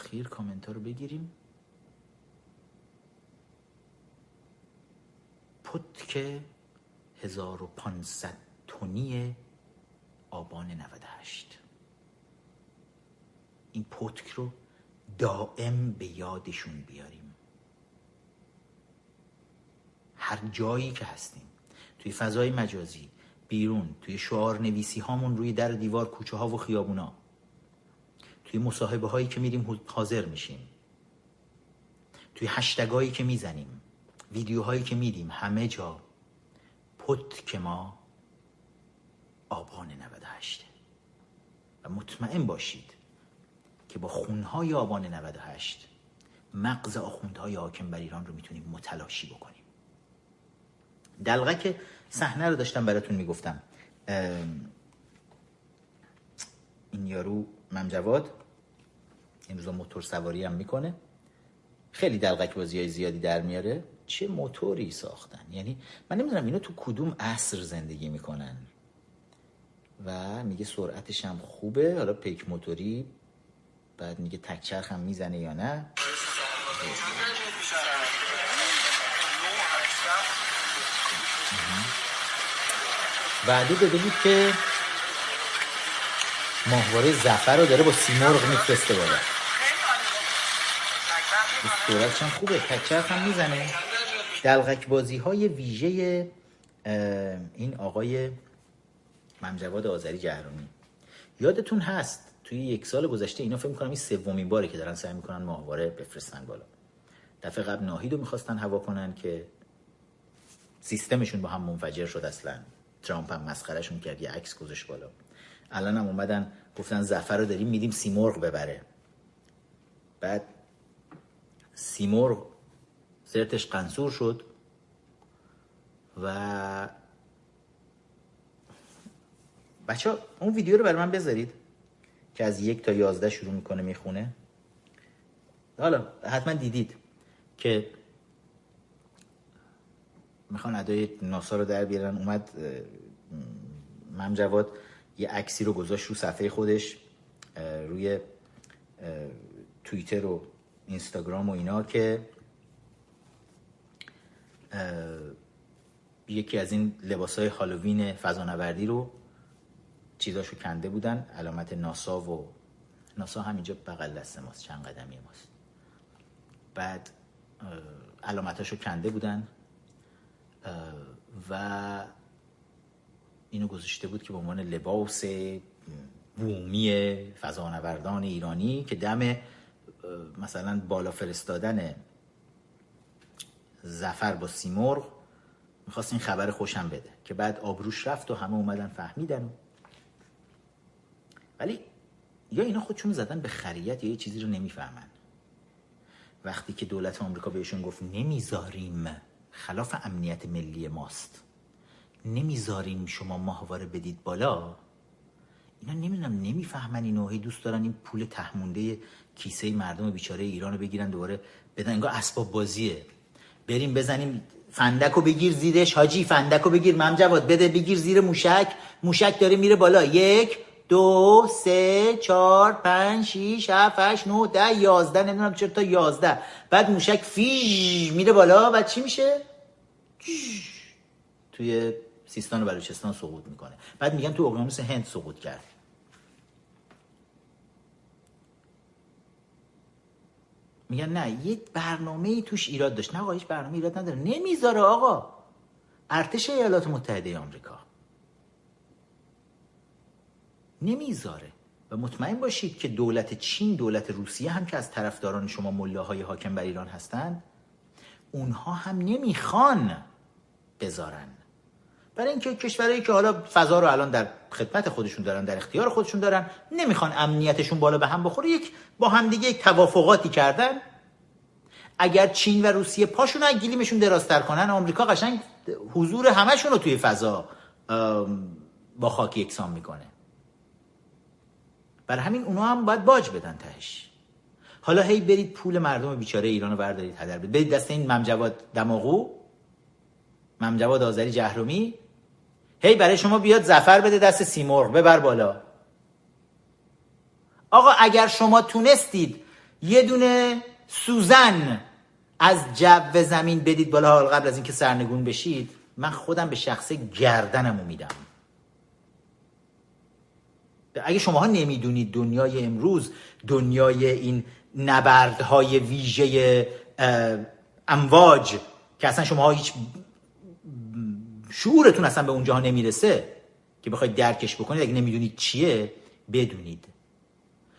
با تاخیر کامنت ها رو بگیریم. پتک 1500 تونی آبان 98 این پتک رو دائم به یادشون بیاریم. هر جایی که هستیم توی فضای مجازی بیرون توی شعار نویسی هامون روی در دیوار کوچه ها و خیابونا توی مصاحبه هایی که میریم حاضر میشیم. توی هشتگایی که می‌زنیم. ویدیوهایی که میدیم. همه جا. پت که ما آبان 98 و مطمئن باشید که با خونهای آبان 98 مغز آخوندهای حاکم بر ایران رو می‌تونیم متلاشی بکنیم. دلغک صحنه رو داشتم براتون می‌گفتم. این یارو ممجواد. این روزا موتور سواری هم می‌کنه. خیلی دلغک بازی های زیادی در میاره. چه موتوری ساختن؟ یعنی من نمی‌دونم اینا تو کدوم عصر زندگی می‌کنن. و میگه سرعتش هم خوبه. حالا پیک موتوری. بعد میگه تکچرخ هم می‌زنه یا نه؟ وعده داده بود که ماهواره زفر رو داره با سیمرغ میفرسته بالا. سرعتش هم خوبه. تکچرخ هم می‌زنه. دلغک بازی های ویژه این آقای ممجواد آذری جهرمی. یادتون هست توی یک سال گذشته اینا فکر می‌کنم این سومین باره که دارن سعی می‌کنن ماهواره بفرستن بالا. دفعه قبل ناهید رو می‌خواستن هوا کنن که سیستمشون با هم منفجر شد اصلا. ترامپ هم مسخرهشون کرد یه عکس گذاشت بالا. الان هم اومدن گفتن زفر رو داریم میدیم سیمرغ ببره. بعد سیمرغ زرتش قنصور شد و بچه اون ویدیو رو برای من بذارید که از یک تا یازده شروع می‌کنه می‌خونه. حالا حتما دیدید که می‌خوان ادای ناسا رو در بیارن. اومد ممجواد یه عکسی رو گذاشت رو صفحه خودش روی توییتر و اینستاگرام و اینا که یکی از این لباس های هالووین فضانوردی رو چیزاشو کنده بودن علامت ناسا و ناسا همینجا بغل دست ماست چند قدمی ماست. بعد علامتاشو کنده بودن و اینو گذاشته بود که به عنوان لباس بومی فضانوردان ایرانی که دم مثلا بالا فرستادن زفر با سیمرغ می‌خواست این خبر خوشم بده که بعد آبروش رفت و همه اومدن فهمیدن ولی یا اینا خودشون زدن به خریت یا یه چیزی رو نمی‌فهمن. وقتی که دولت آمریکا بهشون گفت نمی‌ذاریم خلاف امنیت ملی ماست نمی‌ذاریم شما ماهواره بدید بالا اینا نمی‌دونم نمی‌فهمن اینو هی دوست دارن این پول تهمونده کیسه مردم بیچاره ایران رو بگیرن دوباره بدن. انگار اسباب بازیه. بریم بزنیم فندک رو بگیر زیرش. حاجی فندک رو بگیر. ممجواد بده بگیر زیر موشک. موشک داره میره بالا. یک دو سه چهار پنج شیش هفت هشت نه ده یازده. نمی‌دونم چرا تا یازده. بعد موشک فیژ میره بالا و چی میشه؟ توی سیستان و بلوچستان سقوط می‌کنه. بعد میگن تو اقیانوس هند سقوط کرد. میگن نه یه برنامه ای توش ایراد داشت. نه آقا هیچ برنامه ایراد نداره. نمی‌ذاره آقا. ارتش ایالات متحده آمریکا. نمی‌ذاره. و مطمئن باشید که دولت چین دولت روسیه هم که از طرفداران شما ملاهای حاکم بر ایران هستند اونها هم نمی‌خوان بذارن. برای اینکه کشورهایی که حالا فضا رو الان در خدمت خودشون دارن در اختیار خودشون دارن نمی‌خوان امنیتشون بالا به هم بخوره. یک با همدیگه یک توافقاتی کردن. اگر چین و روسیه پاشون از گلیمشون دراستر کنن آمریکا قشنگ حضور همشون رو توی فضا با خاک یکسان می‌کنه. برای همین اونا هم باید باج بدن تهش. حالا هی برید پول مردم بیچاره ایران رو بردارید هدر بدید. برید دست این ممجواد دماغو ممجواد آذری جهرومی هی برای شما بیاد زفر بده دست سیمرغ ببر بالا. آقا اگر شما تونستید یه دونه سوزن از جو زمین بدید بالا حال قبل از اینکه سرنگون بشید من خودم به شخص گردنمو میدم. اگه شماها نمی‌دونید دنیای امروز دنیای این نبردهای ویژه امواج که اصلا شما هیچ شعورتون اصلا به اونجاها نمی‌رسه که بخواید درکش بکنید اگه نمی‌دونید چیه بدونید.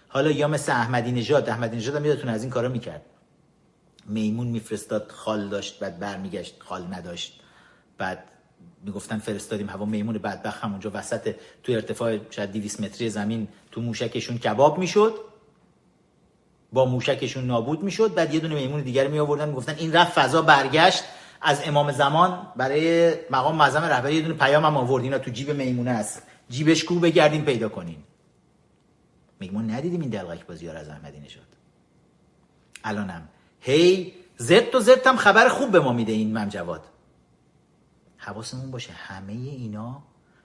حالا یا مثل احمدی نژاد احمدی نژاد هم یادتون از این کارا می‌کرد. میمون میفرستاد خال داشت بعد برمیگشت خال نداشت. بعد می‌گفتن فرستادیم هوا میمون بدبخت همونجا وسط تو ارتفاع شاید 200 متری زمین تو موشکشون کباب می‌شد. با موشکشون نابود می‌شد. بعد یه دونه میمون دیگر می آوردن می‌گفتن این رفت فضا برگشت. از امام زمان برای مقام معظم رهبری یه دونه پیام هم آورد. اینا تو جیب میمونه است. جیبش کو بگردین پیدا کنین. میگم ما ندیدیم این دلغک بازی از احمدی نشد الانم. هی زد و زد هم خبر خوب به ما میده این ممجواد حواسمون باشه. همه اینا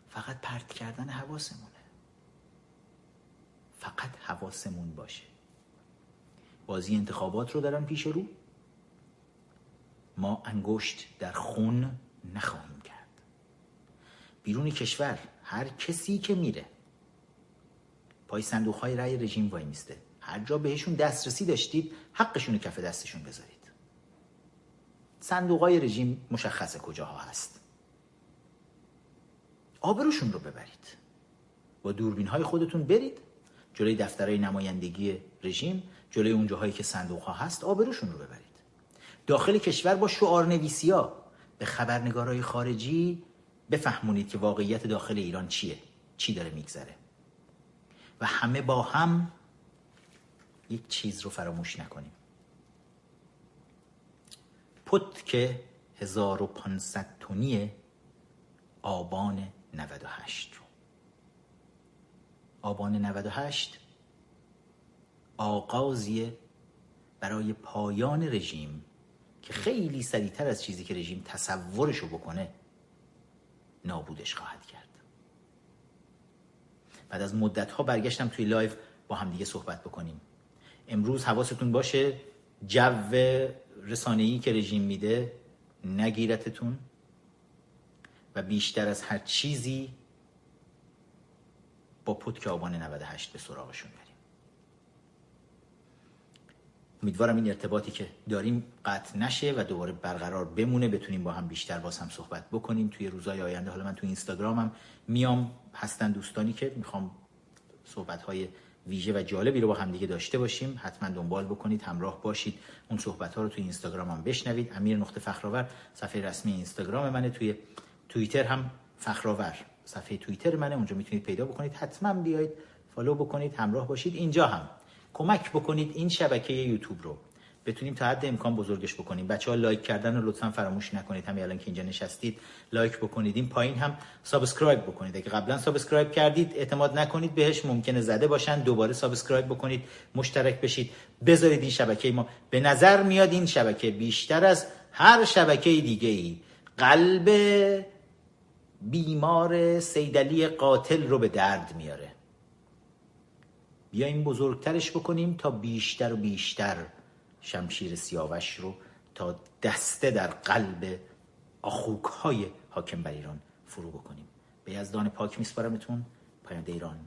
فقط پرت کردن حواسمونه. فقط حواسمون باشه. بازی انتخابات رو دارن پیش رو. ما انگشت در خون نخواهیم کرد. بیرون کشور هر کسی که میره. پای صندوق های رأی رژیم وای میسته. هر جا بهشون دسترسی داشتید حقشون کف دستشون بذارید. صندوق های رژیم مشخصه کجاها هست؟ آبروشون رو ببرید. با دوربین های خودتون برید. جلوی دفترهای نمایندگی رژیم جلوی اون جاهایی که صندوق ها هست آبروشون رو ببرید. داخل کشور با شعار نویسی ها به خبرنگارای خارجی بفهمونید که واقعیت داخل ایران چیه چی داره میگذره. و همه با هم یک چیز رو فراموش نکنیم. که 1500 تونی آبان 98 رو. آبان 98 آغازیه برای پایان رژیم. که خیلی سریعتر از چیزی که رژیم تصورش رو بکنه نابودش خواهد کرد. بعد از مدت ها برگشتم توی لایو با هم دیگه صحبت بکنیم. امروز حواستون باشه جو رسانه‌ای که رژیم میده نگیرتتون و بیشتر از هر چیزی با پتک آبان 98 به سراغشون بریم امیدوارم این ارتباطی که داریم قطع نشه و دوباره برقرار بمونه. بتونیم با هم بیشتر باز هم صحبت بکنیم. توی روزهای آینده حالا من توی اینستاگرامم میام. هستن دوستانی که می‌خوام صحبت های ویژه و جالبی رو با هم دیگه داشته باشیم. حتما دنبال بکنید همراه باشید. اون صحبت ها رو توی اینستاگرام هم بشنوید. امیر نقطه فخرآور صفحه رسمی اینستاگرام منه. توی توییتر هم فخرآور صفحه توییتر منه. اونجا می‌تونید پیدا بکنید. حتما بیاید follow بکنید همراه باشید. اینجا هم. کمک بکنید این شبکه یوتیوب رو. بتونیم تا حد امکان بزرگش بکنیم. بچه ها like کردن رو لطفا فراموش نکنید. همین الان که اینجا نشستید like بکنید. این پایین هم subscribe بکنید. اگه قبلا subscribe کردید اعتماد نکنید بهش ممکنه زده باشن دوباره subscribe بکنید مشترک بشید. بذارید این شبکه ما به نظر میاد این شبکه بیشتر از هر شبکه دیگه ای قلب بیمار سیدلی قاتل رو به درد میاره. بیایم بزرگترش بکنیم تا بیشتر و بیشتر شمشیر سیاوش رو تا دسته در قلب آخوک های حاکم بر ایران فرو بکنیم. به یزدان پاک میسپارمتون پاینده ایران.